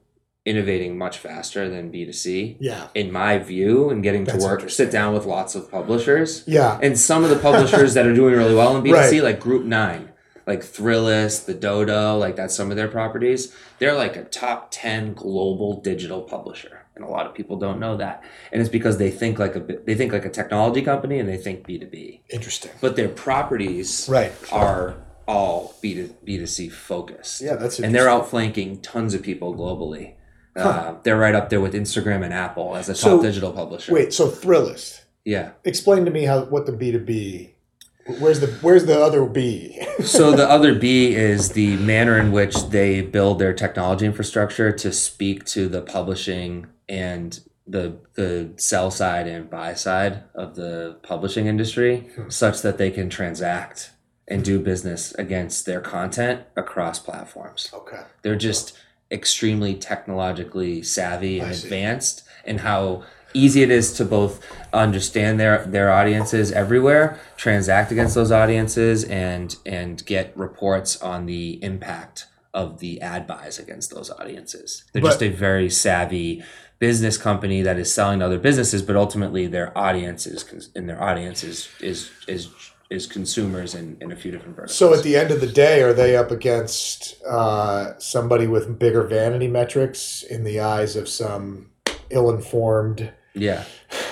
innovating much faster than B two C. Yeah, In my view, and getting to work, sit down with lots of publishers, yeah, and some of the publishers that are doing really well in B2C, (laughs) Right. like Group Nine, like Thrillist, the Dodo, like that's some of their properties. They're like a top 10 global digital publisher. And a lot of people don't know that. And it's because they think like a they think like a technology company and they think B2B. interesting. But their properties Right. are all b2 b2c focused. Yeah, that's And they're outflanking tons of people globally. Huh. Uh, they're right up there with Instagram and Apple as a top So, digital publisher. Wait, so Thrillist. Yeah. Explain to me how what the B two B. Where's the Where's the other B? (laughs) so the other B is the manner in which they build their technology infrastructure to speak to the publishing and the the sell side and buy side of the publishing industry Hmm. such that they can transact and do business against their content across platforms. Okay. They're just extremely technologically savvy and advanced and how easy it is to both understand their their audiences everywhere, transact against those audiences and and get reports on the impact of the ad buys against those audiences. They're just a very savvy business company that is selling to other businesses, but ultimately their audience is and their audience is is is, is consumers in, in a few different verticals. So at the end of the day, are they up against uh, somebody with bigger vanity metrics in the eyes of some ill-informed? Yeah.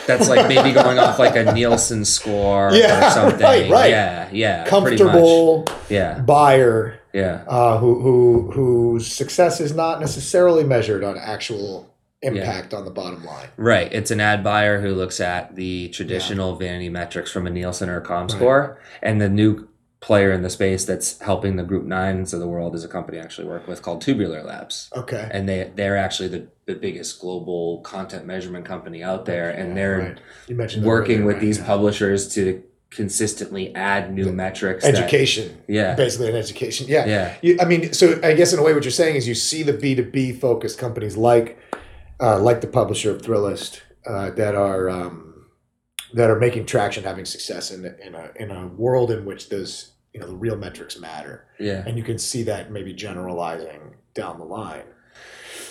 That's like maybe going off like a Nielsen score (laughs) Yeah, or something. (laughs) right, right. Yeah, yeah. comfortable much. Yeah, buyer yeah. uh, who who whose success is not necessarily measured on actual impact on the bottom line. Right. It's an ad buyer who looks at the traditional vanity metrics from a Nielsen or a ComScore, and the new player in the space that's helping the Group Nines of the world is a company I actually work with called Tubular Labs, Okay. and they they're actually the, the biggest global content measurement company out there, and they're Right. You mentioned working with right? these Yeah. publishers to consistently add new The metrics. that- education. yeah. Basically, an education. Yeah. Yeah. You, I mean, so I guess in a way, what you're saying is you see the B two B focused companies like, uh, like the publisher of Thrillist, uh, that are um, that are making traction, having success in in a in a world in which those you know the real metrics matter, Yeah. and you can see that maybe generalizing down the line.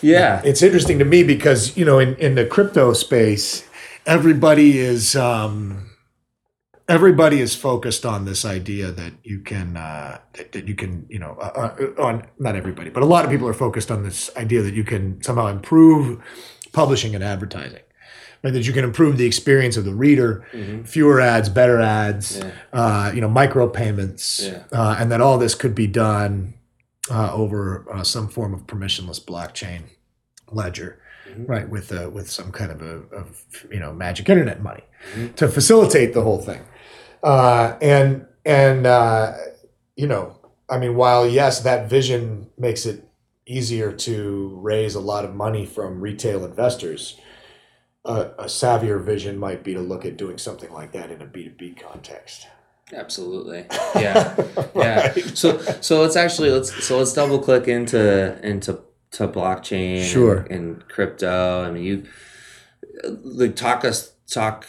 Yeah. It's interesting to me because you know in in the crypto space, everybody is. Um, Everybody is focused on this idea that you can uh, that, that you can you know uh, uh, on not everybody but a lot of people are focused on this idea that you can somehow improve publishing and advertising right that you can improve the experience of the reader Mhm. fewer ads better ads Yeah. uh, you know micro payments Yeah. uh, and that all this could be done uh, over uh, some form of permissionless blockchain ledger Mhm. right with uh, with some kind of a of, you know magic internet money Mhm. to facilitate the whole thing uh, and and uh, you know i mean while yes that vision makes it easier to raise a lot of money from retail investors uh, a savvier vision might be to look at doing something like that in a b2b context Absolutely. (laughs) Yeah. Yeah. So so let's actually let's so let's double click into into to blockchain Sure. and, and crypto. I mean you like talk us talk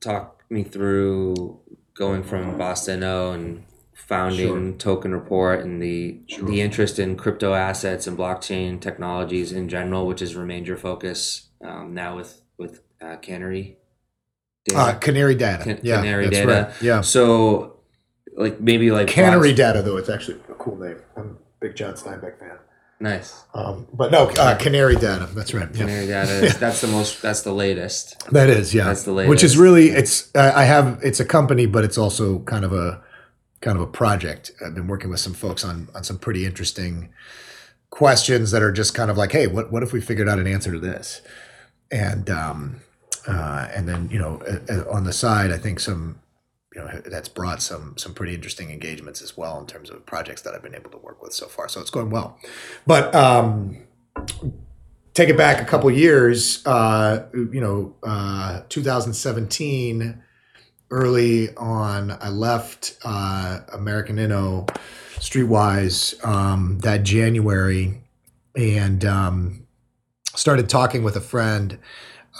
talk me through going from BostInno and founding Token Report and the Sure. the interest in crypto assets and blockchain technologies in general, which has remained your focus um, now with with uh, Canary. Data. uh, canary data Can- yeah Canary data. right. yeah so like maybe like canary blocks- data though it's actually a cool name i'm a big john steinbeck fan Nice. um, but no uh, canary data that's right yeah. Canary data. (laughs) is- That's the most. That's the latest. That is, yeah. That's the latest. Which is really, it's. I I have. It's a company, but it's also kind of a, kind of a project. I've been working with some folks on on some pretty interesting questions that are just kind of like, hey, what what if we figured out an answer to this, and um, uh, and then you know, uh, uh, on the side, I think some, you know, that's brought some some pretty interesting engagements as well in terms of projects that I've been able to work with so far. So it's going well, but. um take it back a couple years, uh, you know, uh, 2017, early on, I left uh, American Inno Streetwise um, that January and um, started talking with a friend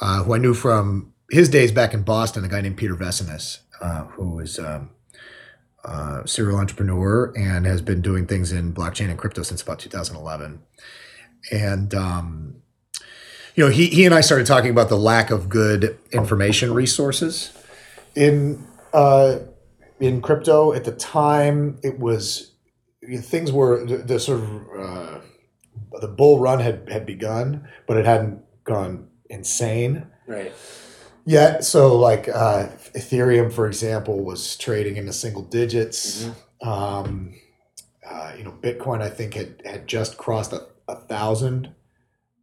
uh, who I knew from his days back in Boston, a guy named Peter Vessenes, uh, who is um, a serial entrepreneur and has been doing things in blockchain and crypto since about 2011. And um, you know, he he and I started talking about the lack of good information resources in uh, in crypto at the time. It was things were the, the sort of uh, the bull run had had begun, but it hadn't gone insane Right. Yet. So, like uh, Ethereum, for example, was trading in the single digits. Um, uh, you know, Bitcoin, I think had had just crossed a, a thousand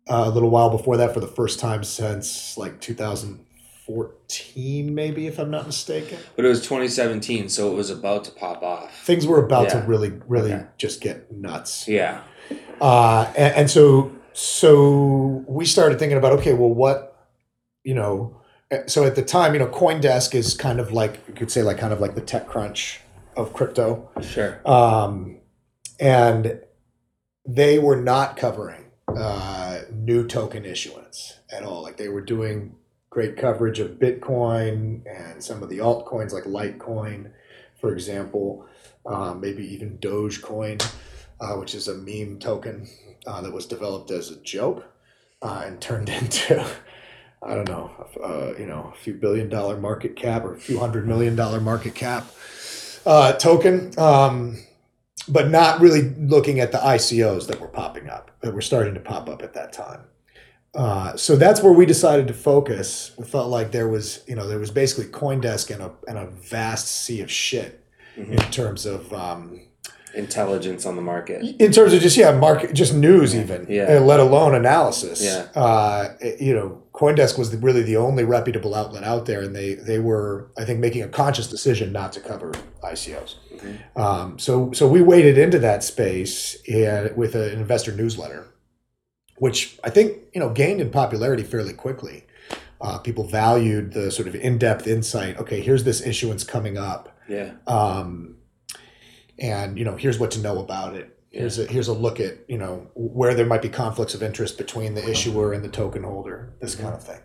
uh, a little while before that for the first time since like 2014, maybe if I'm not mistaken. But it was 2017, so it was about to pop off. Things were about Yeah. to really, really Okay. just get nuts. Yeah. Uh, and, and so, so we started thinking about okay, well, what, you know, so at the time, you know, CoinDesk is kind of like you could say like kind of like the TechCrunch of crypto. Sure. um, and they were not covering uh, new token issuance at all. Like they were doing great coverage of Bitcoin and some of the altcoins like Litecoin, for example, um, maybe even Dogecoin, uh, which is a meme token uh, that was developed as a joke uh, and turned (laughs) into. I don't know, uh, you know, a few billion dollar market cap or a few hundred million dollar market cap uh, token, um, but not really looking at the ICOs that were popping up, that were starting to pop up at that time. Uh, so that's where we decided to focus. We felt like there was, you know, there was basically CoinDesk and a, and a vast sea of shit Mhm. in terms of um, intelligence on the market. in terms of just yeah market just news even Yeah. let alone analysis Yeah. uh, you know coindesk was really the only reputable outlet out there and they they were i think making a conscious decision not to cover icos Mhm. um, so so we waded into that space uh, with an investor newsletter which i think you know gained in popularity fairly quickly uh, people valued the sort of in-depth insight okay here's this issuance coming up Yeah. um, and you know here's what to know about it. Here's a here's a look at you know where there might be conflicts of interest between the issuer and the token holder this kind of thing.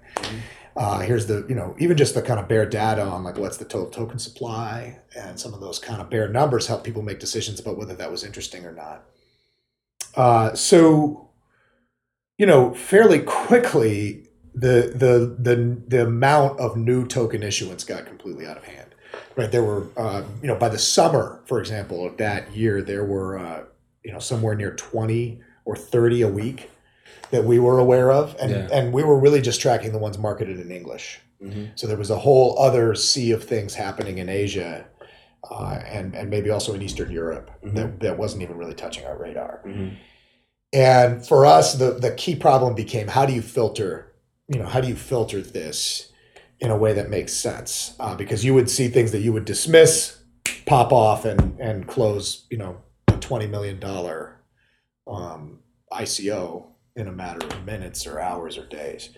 Uh, here's the you know even just the kind of bare data on like what's the total token supply and some of those kind of bare numbers help people make decisions about whether that was interesting or not. Uh, so you know fairly quickly the the the the amount of new token issuance got completely out of hand right there were uh, you know by the summer for example of that year there were uh, you know somewhere near 20 or 30 a week that we were aware of and Yeah. and we were really just tracking the ones marketed in english hmm so there was a whole other sea of things happening in asia uh, and and maybe also in eastern europe Mhm. that, that wasn't even really touching our radar hmm and for us, the the key problem became how do you filter, you know, how do you filter this in a way that makes sense? Uh, because you would see things that you would dismiss, pop off, and and close, you know, a twenty million dollar um, ICO in a matter of minutes or hours or days.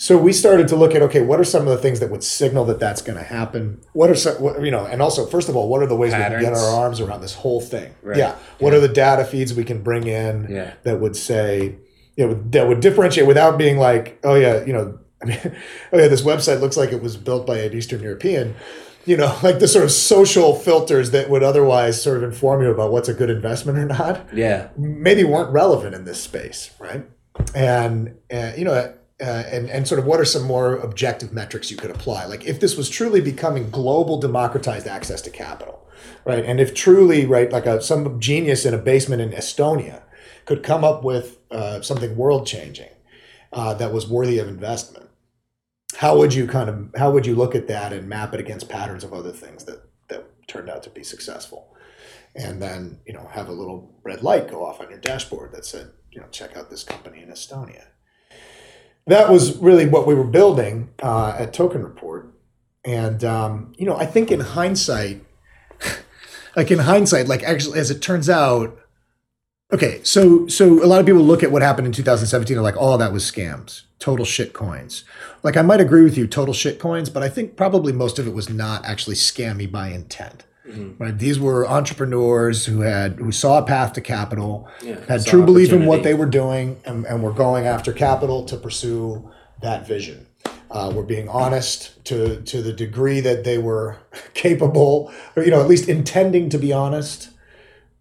So we started to look at okay, what are some of the things that would signal that that's going to happen? What are some, what, you know, and also first of all, what are the ways we can get our arms around this whole thing? Right. Yeah, what are the data feeds we can bring in? Yeah. that would say, you know, that would differentiate without being like, oh yeah, you know, I mean, (laughs) oh yeah, this website looks like it was built by an Eastern European. You know, (laughs) like the sort of social filters that would otherwise sort of inform you about what's a good investment or not, Yeah. maybe weren't relevant in this space, right? And uh, you know, uh, and and sort of what are some more objective metrics you could apply? Like if this was truly becoming global, democratized access to capital, right? And if truly, right, like a some genius in a basement in Estonia could come up with uh, something world changing uh, that was worthy of investment, how would you kind of how would you look at that and map it against patterns of other things that that turned out to be successful? And then you know have a little red light go off on your dashboard that said you know check out this company in Estonia. That was really what we were building uh, at Token Report, and um, you know I think in hindsight, (laughs) like in hindsight, like actually as it turns out, okay, so so a lot of people look at what happened in 2017 and like, oh, that was scams, total shit coins. Like I might agree with you, total shit coins, but I think probably most of it was not actually scammy by intent. Mhm. Right? These were entrepreneurs who had who saw a path to capital, Yeah. had true belief in what they were doing, and, and were going after capital to pursue that vision. Uh, were being honest to to the degree that they were (laughs) capable, or you know, at least intending to be honest.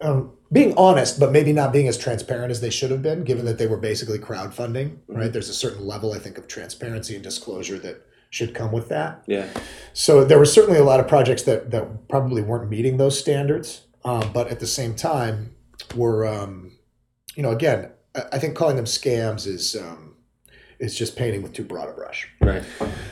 Um, being honest, but maybe not being as transparent as they should have been, given that they were basically crowdfunding. Right? There's a certain level, I think, of transparency and disclosure that should come with that. Yeah. So there were certainly a lot of projects that that probably weren't meeting those standards, um, but at the same time were, um, you know, again, I, I think calling them scams is um, is just painting with too broad a brush. Right.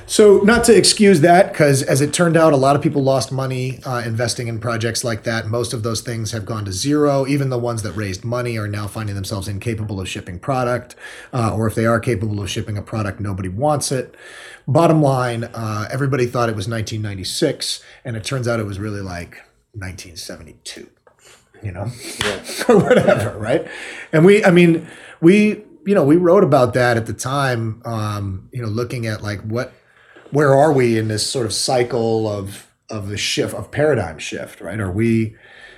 So not to excuse that, because as it turned out, a lot of people lost money uh, investing in projects like that. Most of those things have gone to zero. Even the ones that raised money are now finding themselves incapable of shipping product, uh, or if they are capable of shipping a product, nobody wants it. Bottom line, uh, everybody thought it was 1996, and it turns out it was really like 1972. You know Yeah. (laughs) or whatever, right? And we, I mean, we, you know, we wrote about that at the time, um, you know, looking at like what, where are we in this sort of cycle of of the shift of paradigm shift, right? Are we,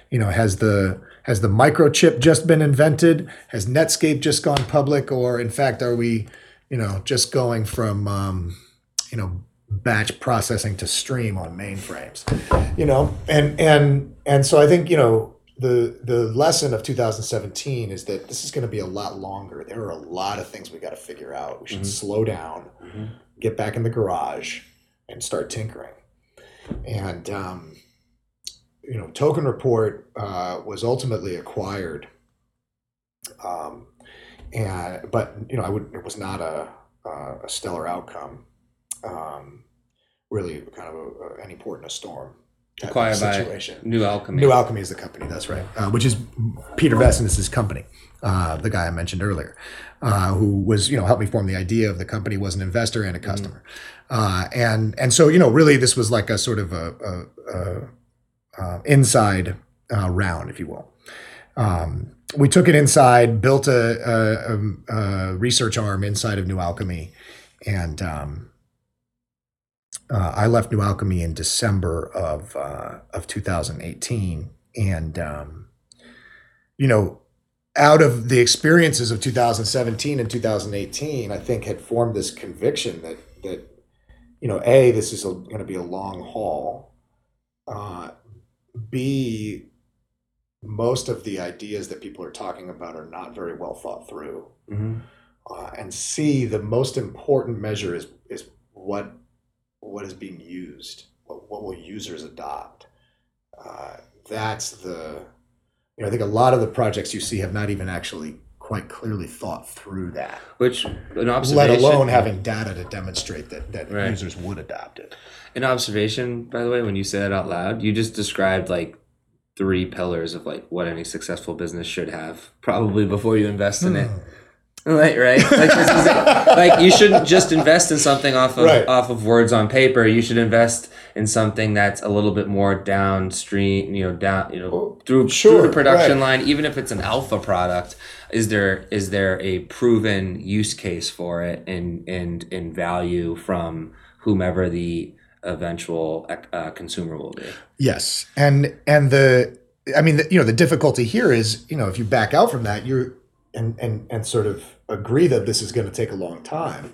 you know, has the has the microchip just been invented? Has Netscape just gone public, or in fact, are we, you know, just going from, um, you know, batch processing to stream on mainframes? You know, and and and so I think you know the the lesson of 2017 is that this is going to be a lot longer. There are a lot of things we got to figure out. We should Mhm. slow down, Mhm. get back in the garage, and start tinkering. And um, you know, Token Report uh, was ultimately acquired, um, and but you know, I would it was not a a stellar outcome. Um, really, kind of a, a, any port in a storm. Acquired by situation. New Alchemy. New Alchemy is the company, that's right, uh, which is Peter Vessenes's company, uh, the guy I mentioned earlier, uh, who was, you know, helped me form the idea of the company, was an investor and a customer. Uh, and, and so, you know, really this was like a sort of a, a, a, uh inside uh, round, if you will. Um, we took it inside, built a, a research arm inside of New Alchemy, and um, uh, I left New Alchemy in December of uh, of 2018, and um, you know, out of the experiences of 2017 and 2018, I think had formed this conviction that that you know, a this is going to be a long haul. Uh, B most of the ideas that people are talking about are not very well thought through. Mhm. Uh, and C, the most important measure is is what what is being used. What, what will users adopt? Uh, that's the you know I think a lot of the projects you see have not even actually quite clearly thought through that. Which an observation, Let alone having data to demonstrate that that Right. users would adopt it. An observation, by the way, when you say that out loud, you just described like three pillars of like what any successful business should have, probably before you invest in it. Like right, like, this (laughs) is like you shouldn't just invest in something off of Right. off of words on paper. You should invest in something that's a little bit more downstream. You know, down you know through sure, through the production right. line. Even if it's an alpha product, is there is there a proven use case for it and and in value from whomever the eventual uh, consumer will be? Yes, and and the I mean, the, you know, the difficulty here is, you know, if you back out from that, you're and and and sort of agree that this is going to take a long time.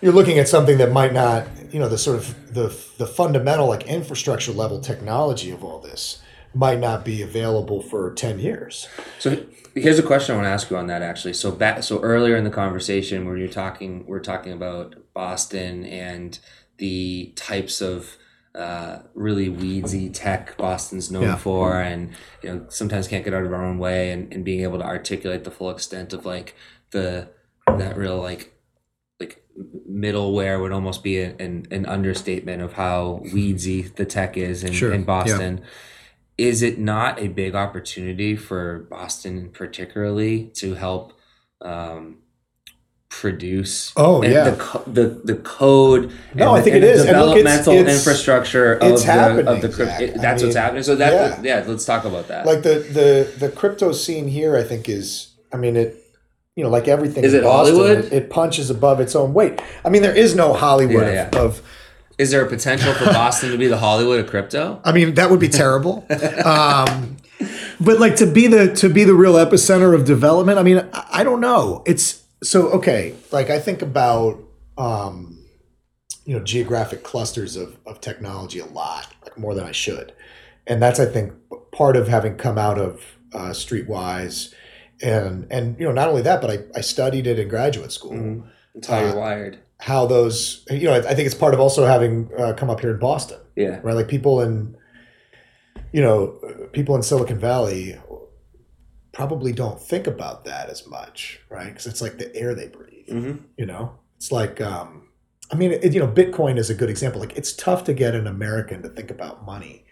You're looking at something that might not, you know, the sort of the the fundamental like infrastructure level technology of all this might not be available for 10 years. So here's a question I want to ask you on that actually. So back so earlier in the conversation where you're talking we're talking about Boston and the types of uh, really weedsy tech Boston's known Yeah. for and you know sometimes can't get out of our own way and, and being able to articulate the full extent of like the that real like like middleware would almost be a, an, an understatement of how weedsy the tech is in, Sure, in yeah. Boston is it not a big opportunity for Boston particularly to help um, produce Oh, yeah. the, the the code No, and I think and it the is. And look, it's- developmental it's- infrastructure of it's the happening, of the crypto Zach. I that's what's happening so that yeah. yeah. let's talk about that Like the the the crypto scene here I think is I mean it you know, like everything Is in it Boston, Hollywood? It, it punches above its own weight. I mean, there is no Hollywood Yeah, of- yeah. of is there a potential for Boston to be the Hollywood of crypto I mean, that would be terrible. (laughs) um, but like to be the to be the real epicenter of development. I mean, I, I don't know. It's so okay. Like I think about um, you know geographic clusters of of technology a lot, like more than I should, and that's I think part of having come out of uh, Streetwise. And and you know not only that, but I, I studied it in graduate school. That's how you're Uh, wired How those you know I, think it's part of also having uh, come up here in Boston yeah right? Like people in, you know, people in Silicon Valley probably don't think about that as much, right? Because it's like the air they breathe. hmm You know, it's like, um, I mean, it, you know, Bitcoin is a good example. Like, it's tough to get an American to think about money,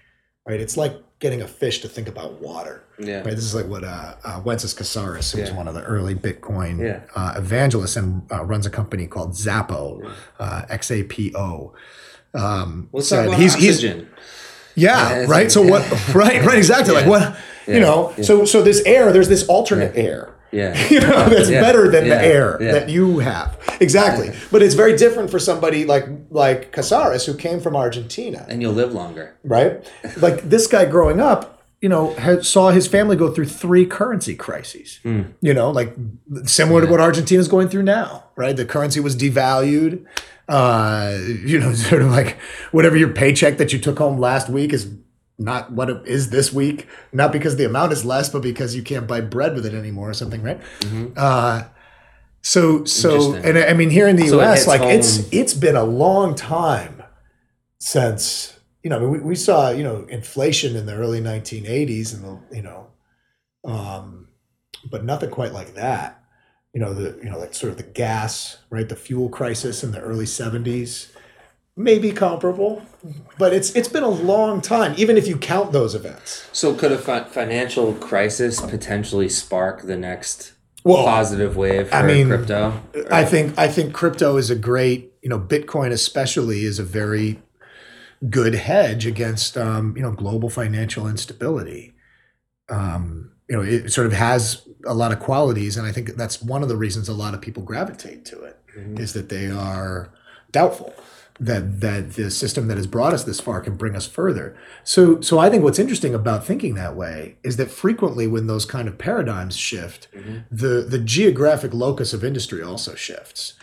right? It's like getting a fish to think about water. yeah Right. This is like what uh, uh, Wences Casares, who's Yeah. one of the early Bitcoin Yeah. uh, evangelists and uh, runs a company called Xapo, uh, X A P O. Um, Let's said talk about he's he's yeah, Yeah, (laughs) right. like- so what? (laughs) Right, right, exactly. Like what? You know. So so this air, there's this alternate air. Yeah (laughs) You know, that's Yeah, better than the air yeah. that you have. Exactly. But it's very different for somebody like like Casares who came from Argentina, and you'll live longer right? (laughs) Like this guy growing up, you know, had, saw his family go through three currency crises. Hmm. You know, like similar to what Argentina's going through now, right? The currency was devalued. Uh, you know, (laughs) sort of like whatever your paycheck that you took home last week is not what it is this week. Not because the amount is less, but because you can't buy bread with it anymore or something, right? Uh, so so, Mm-hmm. And I mean, here in the So U.S., hits like it's it's been a long time since you know I mean, we, we saw you know inflation in the early 1980s and the you know um but nothing quite like that you know the you know like sort of the gas right the fuel crisis in the early 70s maybe comparable, but it's it's been a long time. Even if you count those events. So could a fi- financial crisis potentially spark the next Well, positive wave for I mean, crypto? I think I think crypto is a great, you know, Bitcoin especially is a very good hedge against, um, you know, global financial instability. Um, you know, it sort of has a lot of qualities, and I think that's one of the reasons a lot of people gravitate to it Mhm. is that they are doubtful that that the system that has brought us this far can bring us further. So so I think what's interesting about thinking that way is that frequently when those kind of paradigms shift, Mhm. the the geographic locus of industry also shifts.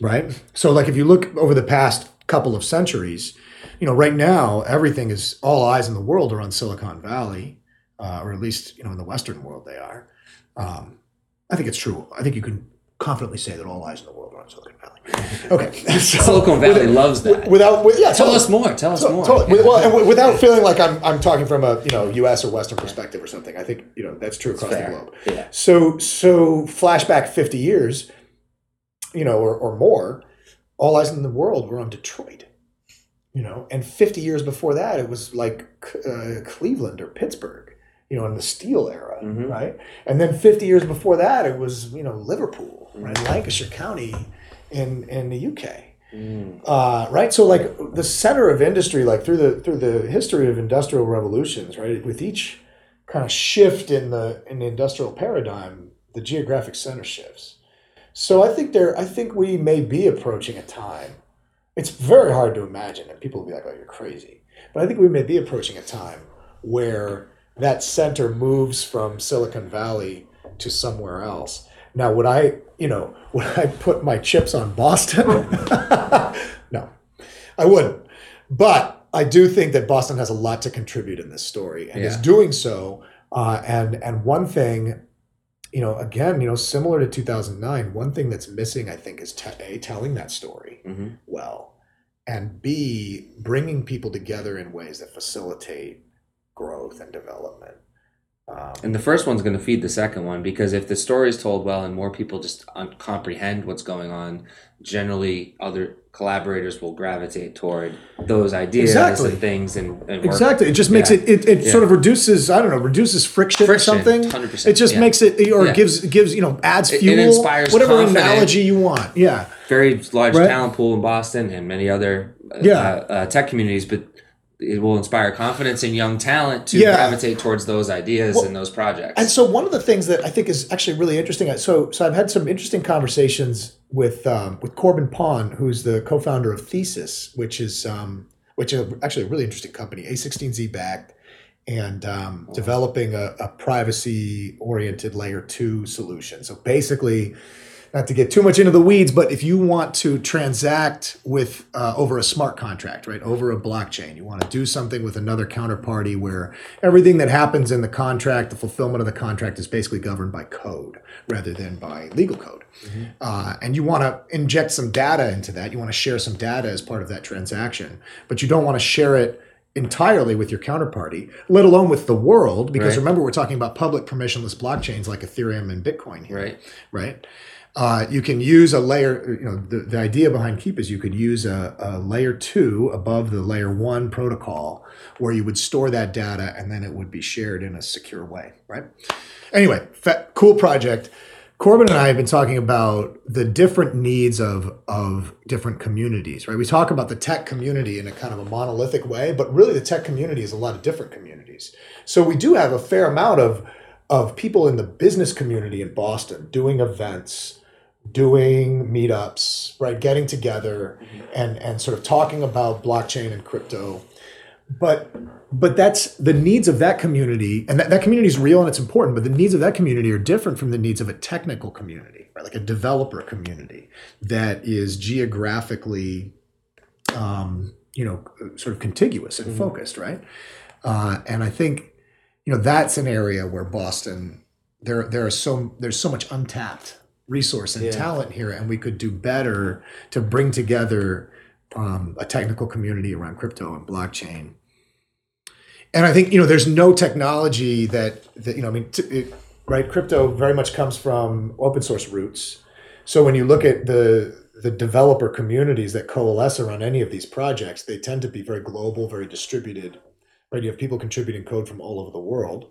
Right? So like if you look over the past couple of centuries, you know, right now everything is all eyes in the world are on Silicon Valley, uh, or at least you know in the Western world they are. Um, I think it's true. I think you can confidently say that all eyes in the world are on Silicon Valley. (laughs) Okay, (laughs) so Silicon Valley with- loves that. Without, with, yeah, Tell totally. us more. Tell us more. totally. With- well, without (laughs) feeling like I'm, I'm talking from a you know U.S. or Western perspective or something. I think you know that's true across the globe. Yeah. So so flashback 50 years, you know, or, or more, all eyes in the world were on Detroit. You know, and 50 years before that, it was like uh, Cleveland or Pittsburgh. You know, in the steel era, Mhm. right? And then 50 years before that, it was you know Liverpool, right? Mhm. Lancashire County, in in the UK Mm. uh, right so like the center of industry like through the through the history of industrial revolutions right with each kind of shift in the in the industrial paradigm the geographic center shifts so i think there i think we may be approaching a time it's very hard to imagine and people will be like oh you're crazy but i think we may be approaching a time where that center moves from silicon valley to somewhere else now would i you know (laughs) would i put my chips on boston? (laughs) No i wouldn't. But i do think that boston has a lot to contribute in this story and is doing so uh, and and one thing you know again you know similar to 2009 one thing that's missing i think is a telling that story Mhm. well and b bringing people together in ways that facilitate growth and development um, And the first one's going to feed the second one because if the story is told well and more people just un- comprehend what's going on, generally other collaborators will gravitate toward those ideas Exactly. and things and, and work. exactly it just makes Yeah. it it, it Yeah. sort of reduces i don't know reduces friction, or something 100%, it just yeah. makes it or gives gives you know adds It- it fuel inspires whatever confidence. analogy you want yeah Very large Right. talent pool in Boston and many other uh, Yeah. uh, uh, tech communities, but it will inspire confidence in young talent to Yeah. gravitate towards those ideas Well, and those projects. And so one of the things that I think is actually really interesting. So so I've had some interesting conversations with um, with Corbin Pon, who's the co-founder of Thesis, which is um, which is actually a really interesting company, A16Z backed, and um, developing a, a privacy oriented layer two solution. So basically. Not to get too much into the weeds, but if you want to transact with uh, over a smart contract, right, over a blockchain, you want to do something with another counterparty where everything that happens in the contract, the fulfillment of the contract, is basically governed by code rather than by legal code. Uh, and you want to inject some data into that. You want to share some data as part of that transaction, but you don't want to share it entirely with your counterparty, let alone with the world, because Right. remember we're talking about public permissionless blockchains like Ethereum and Bitcoin here right? right? Uh, you can use a layer, you know, the, the idea behind Keep is you could use a, a layer two above the layer one protocol where you would store that data and then it would be shared in a secure way, right? Anyway, fa- cool project. Corbin and I have been talking about the different needs of, of different communities, right? We talk about the tech community in a kind of a monolithic way, but really the tech community is a lot of different communities. So we do have a fair amount of, of people in the business community in Boston doing events, doing meetups, right? Getting together and, and sort of talking about blockchain and crypto. But but that's the needs of that community, and that, that community is real and it's important, but the needs of that community are different from the needs of a technical community, right? Like a developer community that is geographically um, you know, sort of contiguous and Mhm. focused, right? Uh, and I think, you know, that's an area where Boston, there there are so there's so much untapped resource and Yeah. talent here, and we could do better to bring together um, a technical community around crypto and blockchain. And I think you know, there's no technology that that you know, I mean, t- it, right? Crypto very much comes from open source roots. So when you look at the the developer communities that coalesce around any of these projects, they tend to be very global, very distributed. Right, you have people contributing code from all over the world,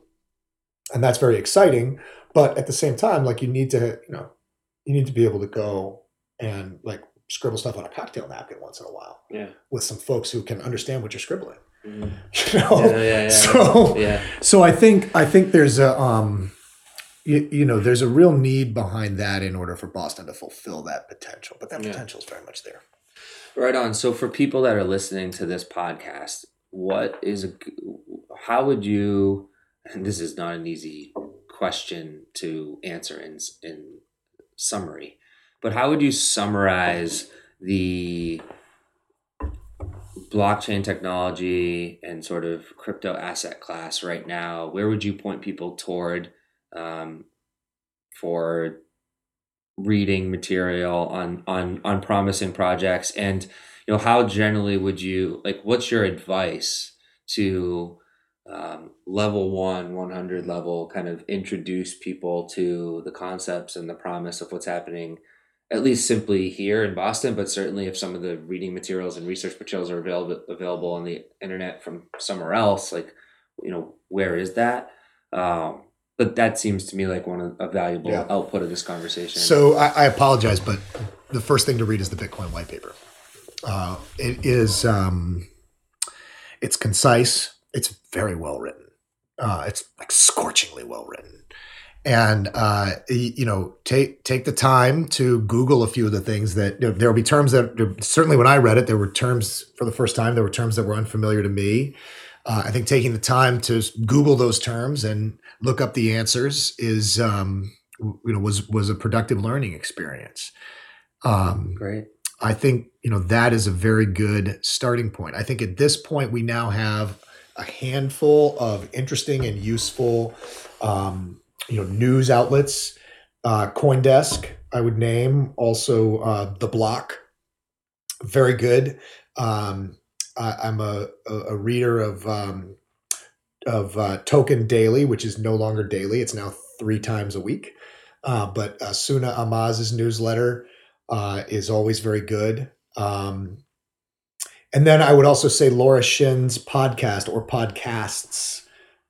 and that's very exciting. But at the same time, like you need to, you know, you need to be able to go and like scribble stuff on a cocktail napkin once in a while Yeah. with some folks who can understand what you're scribbling. Mhm. (laughs) You know, Yeah, yeah, yeah. so Yeah. so I think I think there's a um, you, you know, there's a real need behind that in order for Boston to fulfill that potential. But that Yeah. potential is very much there. Right on. So for people that are listening to this podcast, what is a how would you and this is not an easy question to answer in in summary, but how would you summarize the blockchain technology and sort of crypto asset class right now? Where would you point people toward um, for reading material on on on promising projects and you know how generally would you like what's your advice to um, level one 100 level kind of introduce people to the concepts and the promise of what's happening at least simply here in boston but certainly if some of the reading materials and research materials are available available on the internet from somewhere else like you know where is that um, but that seems to me like one of a valuable Yeah. output of this conversation So I, I apologize, but the first thing to read is the Bitcoin white paper. Uh, it is um, it's concise. It's very well written. Uh, it's like scorchingly well written. And uh, you know, take take the time to Google a few of the things that you know, there will be terms that certainly when I read it, there were terms for the first time. There were terms that were unfamiliar to me. Uh, I think taking the time to Google those terms and look up the answers is um, you know was was a productive learning experience. Um, great I think you know that is a very good starting point. I think at this point we now have a handful of interesting and useful um, you know news outlets. Uh, CoinDesk, I would name also uh, the Block, very good. Um, I, I'm a, a, a reader of um, of uh, Token Daily, which is no longer daily; it's now three times a week. Uh, but uh, Suna Amaz's newsletter uh, is always very good. Um, and then I would also say Laura Shin's podcast or podcasts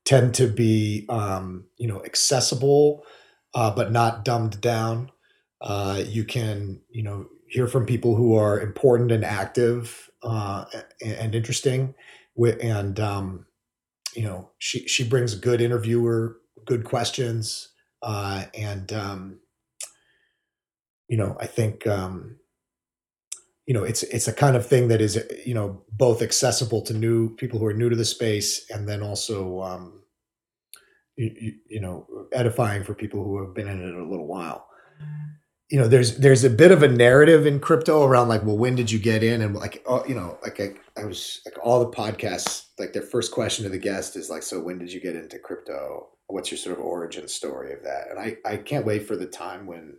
tend to be, um, you know, accessible, uh, but not dumbed down. Uh, you can, you know, hear from people who are important and active uh, and, and interesting. And, um, you know, she, she brings good interviewer, good questions. Uh, and, um, you know, I think um, you know it's it's a kind of thing that is you know both accessible to new people who are new to the space, and then also um, you, you, know edifying for people who have been in it a little while. You know, there's there's a bit of a narrative in crypto around like, well, when did you get in? And like, oh, you know, like I, I was like all the podcasts, like their first question to the guest is like, so when did you get into crypto? What's your sort of origin story of that? And I I can't wait for the time when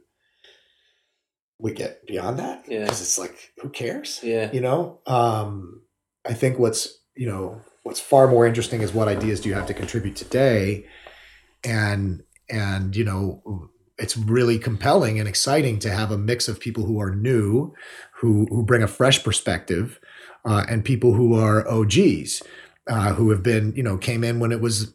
we get beyond that? Yeah. because it's like who cares? Yeah. You know? Um i think what's you know what's far more interesting is what ideas do you have to contribute today? And and you know it's really compelling and exciting to have a mix of people who are new who who bring a fresh perspective uh, and people who are og's uh, who have been you know came in when it was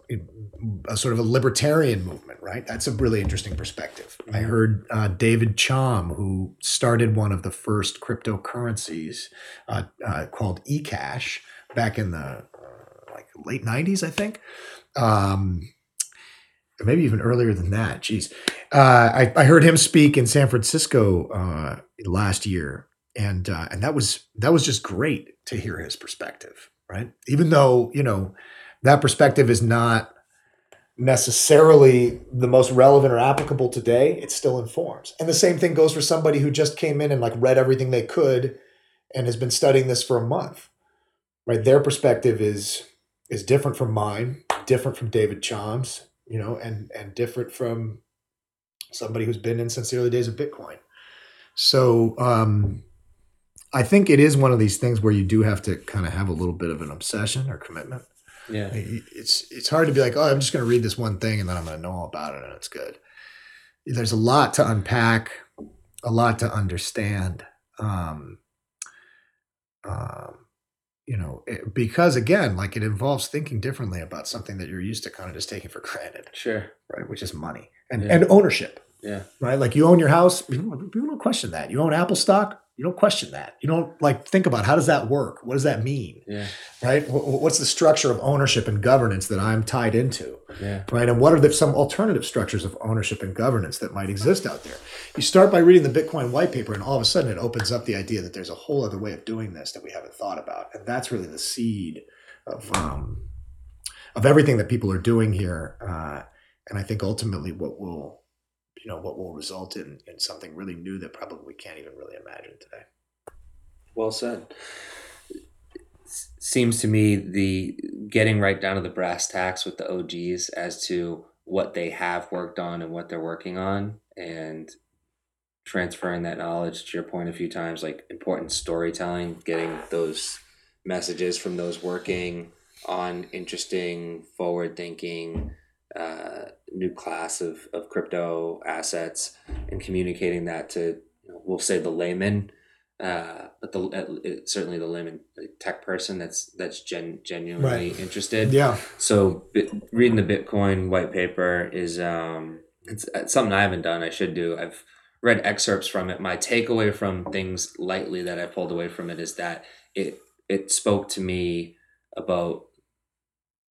a sort of a libertarian movement right? That's a really interesting perspective. I Mhm. heard uh, David Chaum who started one of the first cryptocurrencies uh, uh, called ecash back in the uh, like late 90s i think. Um, maybe even earlier than that. Jeez. Uh, I, I heard him speak in san francisco uh, last year and uh, and that was that was just great to hear his perspective right? Even though you know that perspective is not necessarily the most relevant or applicable today it still informs. And the same thing goes for somebody who just came in and like read everything they could and has been studying this for a month right? Their perspective is is different from mine different from David Chaum's you know and and different from somebody who's been in since the early days of bitcoin. So um i think it is one of these things where you do have to kind of have a little bit of an obsession or commitment yeah it's it's hard to be like, oh, I'm just going to read this one thing and then I'm going to know all about it and it's good. There's a lot to unpack, a lot to understand, Um, um, you know, it, because again, like it involves thinking differently about something that you're used to kind of just taking for (laughs) granted, Sure. right? Which is money and Yeah. and ownership, Yeah. right? Like you own your house, people, people don't question that. You own Apple stock, you don't question that. You don't like think about how does that work? What does that mean, Yeah. right? Wh- wh- What's the structure of ownership and governance that I'm tied into? Yeah. right? And what are the, some alternative structures of ownership and governance that might exist out there? You start by reading the Bitcoin white paper, and all of a sudden it opens up the idea that there's a whole other way of doing this that we haven't thought about, and that's really the seed of um, of everything that people are doing here. Uh, and I think ultimately what will you know what will result in in something really new that probably we can't even really imagine today. Well said. Seems to me the getting right down to the brass tacks with the OGs as to what they have worked on and what they're working on, and transferring that knowledge to your point a few times, like important storytelling, getting those messages from those working on interesting, forward thinking, uh, new class of, of crypto assets and communicating that to, you know, we'll say the layman uh, but the uh, certainly the layman tech person that's that's gen, genuinely interested. Yeah, So reading the Bitcoin white paper is um, it's, it's something I haven't done. I should do. I've read excerpts from it. My takeaway from things lightly that I pulled away from it is that it it spoke to me about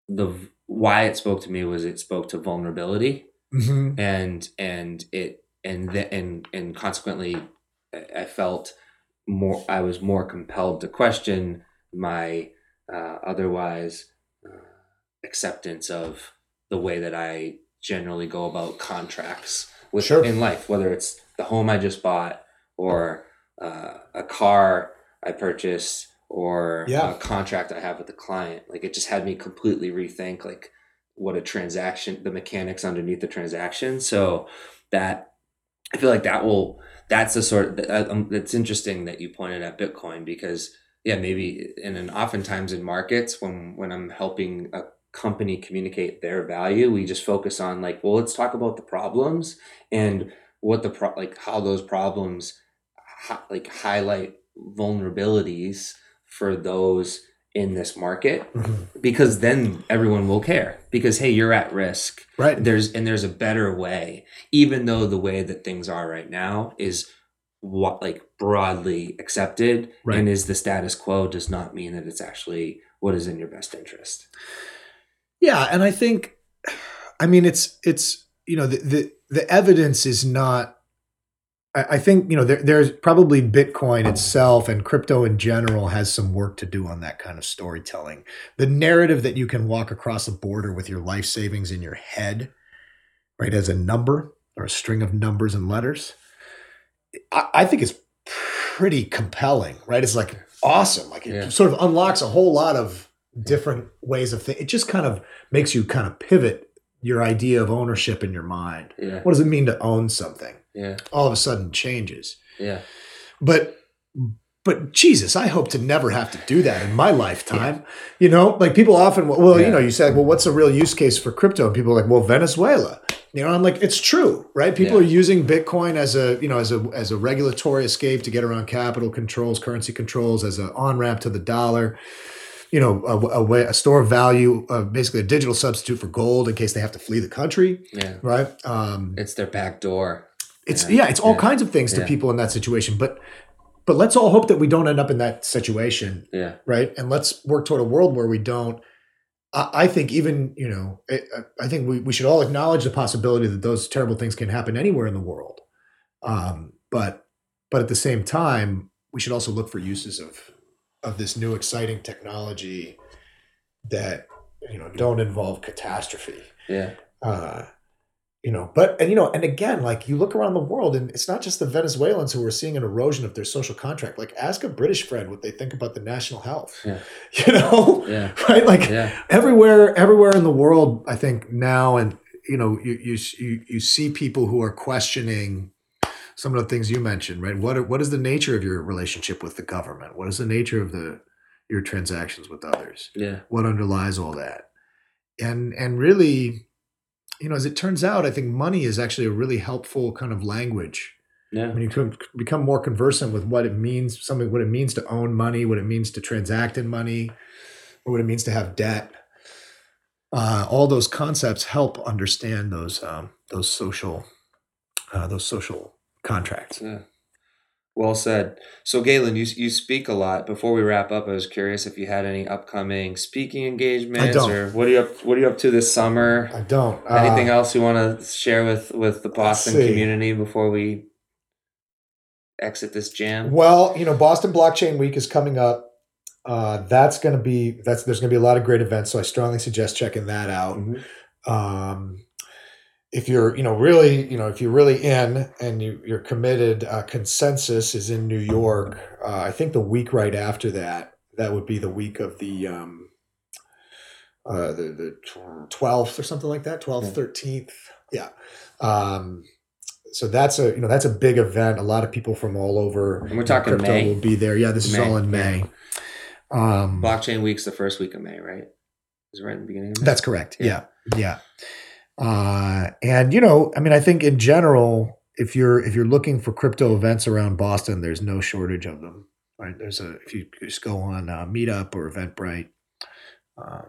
the why it spoke to me was it spoke to vulnerability hmm and and it and the, and and consequently I- I felt more I was more compelled to question my uh, otherwise uh, acceptance of the way that I generally go about contracts with Sure. in life whether it's the home I just bought or uh, a car I purchased or Yeah. a contract I have with the client like it just had me completely rethink like what a transaction the mechanics underneath the transaction so that i feel like that will that's the sort um, it's interesting that you pointed at bitcoin because yeah maybe and then oftentimes in markets when when i'm helping a company communicate their value we just focus on like well let's talk about the problems and what the pro like how those problems like highlight vulnerabilities for those in this market hmm because then everyone will care because hey you're at risk right. there's and there's a better way even though the way that things are right now is what like broadly accepted Right. and is the status quo does not mean that it's actually what is in your best interest Yeah, and I think, I mean, it's it's you know the the, the evidence is not. I, think you know there, there's probably Bitcoin itself and crypto in general has some work to do on that kind of storytelling. The narrative that you can walk across a border with your life savings in your head, right, as a number or a string of numbers and letters, I, I think is pretty compelling, right? It's like awesome, like it Yeah. sort of unlocks a whole lot of different ways of thinking. It just kind of makes you kind of pivot your idea of ownership in your mind. yeah What does it mean to own something? Yeah All of a sudden changes. yeah But but Jesus, I hope to never have to do that in my lifetime. You know, like people often, well, Yeah. you know, you said, well, what's a real use case for crypto? And people are like, well, Venezuela. You know, I'm like, it's true, right? People Yeah. are using Bitcoin as a, you know, as a as a regulatory escape to get around capital controls, currency controls, as an on ramp to the dollar. You know, a, a way, a store of value, uh, basically a digital substitute for gold in case they have to flee the country, yeah right? Um, it's their back door it's Yeah. yeah, it's all Yeah. kinds of things to people in that situation, but but let's all hope that we don't end up in that situation yeah right? And let's work toward a world where we don't. I, think even you know, I, I think we, we should all acknowledge the possibility that those terrible things can happen anywhere in the world. Um, but but at the same time, we should also look for uses of of this new exciting technology that you know don't involve catastrophe yeah uh, you know, but and you know, and again, like you look around the world, and it's not just the Venezuelans who are seeing an erosion of their social contract. Like, ask a British friend what they think about the national health. Yeah. (laughs) You know, yeah (laughs) right? Like yeah everywhere, everywhere in the world, I think now, and you know, you you you, you see people who are questioning some of the things you mentioned, right? What are, what is the nature of your relationship with the government? What is the nature of the your transactions with others? yeah what underlies all that and and really you know as it turns out i think money is actually a really helpful kind of language Yeah. when you can become more conversant with what it means, something what it means to own money, what it means to transact in money, or what it means to have debt. Uh, all those concepts help understand those um, those social uh, those social contracts. Yeah. Well said. So, Galen, you you speak a lot. Before we wrap up, I was curious if you had any upcoming speaking engagements, or what are you up What are you up to this summer? I don't. Anything uh, else you want to share with with the Boston community before we exit this jam? Well, you know, Boston Blockchain Week is coming up. Uh, that's going to be that's there's going to be a lot of great events. So I strongly suggest checking that out. Mhm. um, if you're you know really you know if you're really in and you, you're committed uh, consensus is in new york uh, i think the week right after that that would be the week of the um, uh, the, the 12th or something like that 12th 13th yeah um, so that's a you know that's a big event a lot of people from all over And we're talking crypto May? will be there yeah this is all in may um, Blockchain Week's the first week of May, right? Is it right in the beginning of May? That's correct. Yeah. Yeah. Yeah. Uh, and you know, I mean, I think in general, if you're if you're looking for crypto events around Boston, there's no shortage of them. Right? There's a if you just go on uh, Meetup or Eventbrite, uh,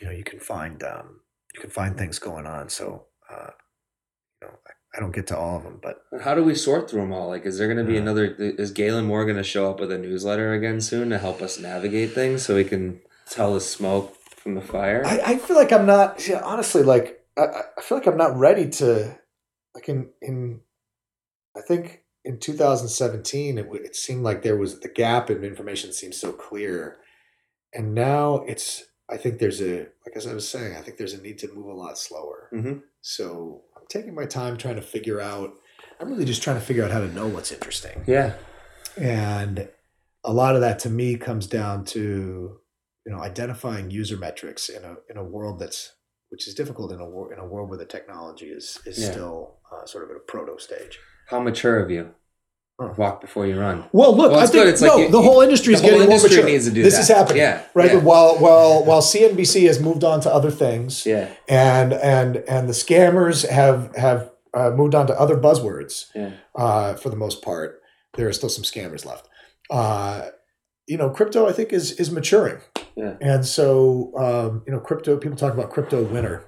you know, you can find um, you can find things going on. So, uh, you know, I, I don't get to all of them, but How do we sort through them all? Like, is there going to be Uh. another? Is Galen Moore going to show up with a newsletter again soon to help us navigate things so we can tell the smoke from the fire? I, I feel like I'm not yeah, honestly like I, I- feel like I'm not ready to like in in I think in 2017 it, it seemed like there was the gap in information seemed so clear. And now it's I think there's a like as I was saying I think there's a need to move a lot slower. Hmm so I'm taking my time trying to figure out I'm really just trying to figure out how to know what's interesting. Yeah. and a lot of that to me comes down to you know identifying user metrics in a in a world that's which is difficult in a wor- in a world where the technology is is Yeah. still uh, sort of at a proto stage. How mature of you? Huh. Walk before you run. Well, look, Well, I think. No, like you- the whole industry is getting more mature. needs to do this that. is happening, Yeah, right? yeah. But while while while CNBC has moved on to other things, Yeah. and and and the scammers have have uh, moved on to other buzzwords, Yeah. uh, for the most part. There are still some scammers left. Uh, you know, crypto I think is is maturing, Yeah. and so um, you know, crypto. People talk about crypto winter.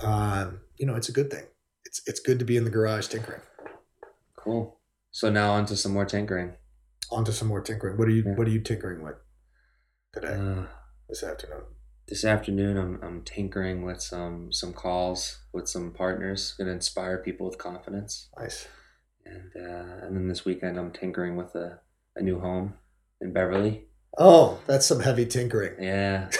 Um, you know, it's a good thing. It's it's good to be in the garage tinkering. Cool. So now on to some more tinkering. On to some more tinkering. What are you Yeah. What are you tinkering with today Uh, this afternoon? this afternoon, I'm I'm tinkering with some some calls with some partners. Going to inspire people with confidence. Nice. And uh, and then this weekend, I'm tinkering with a, a new home in Beverly. Oh, that's some heavy tinkering. Yeah.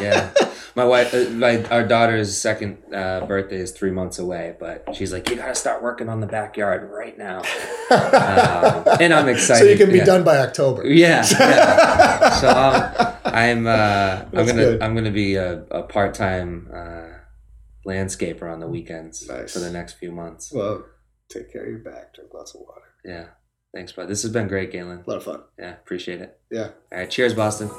Yeah. my wife, uh, my our daughter's second uh, birthday is three months away, but she's like, you got to start working on the backyard right now. (laughs) Um, and I'm excited. So you can be yeah. done by October. Yeah. yeah. (laughs) so um, I'm uh, I'm gonna good. I'm gonna be a, a part time uh, landscaper on the weekends Nice. for the next few months. Well, take care of your back. Drink lots of water. Yeah. Thanks, bud. This has been great, Galen. A lot of fun. Yeah, appreciate it. Yeah. All right. Cheers, Boston.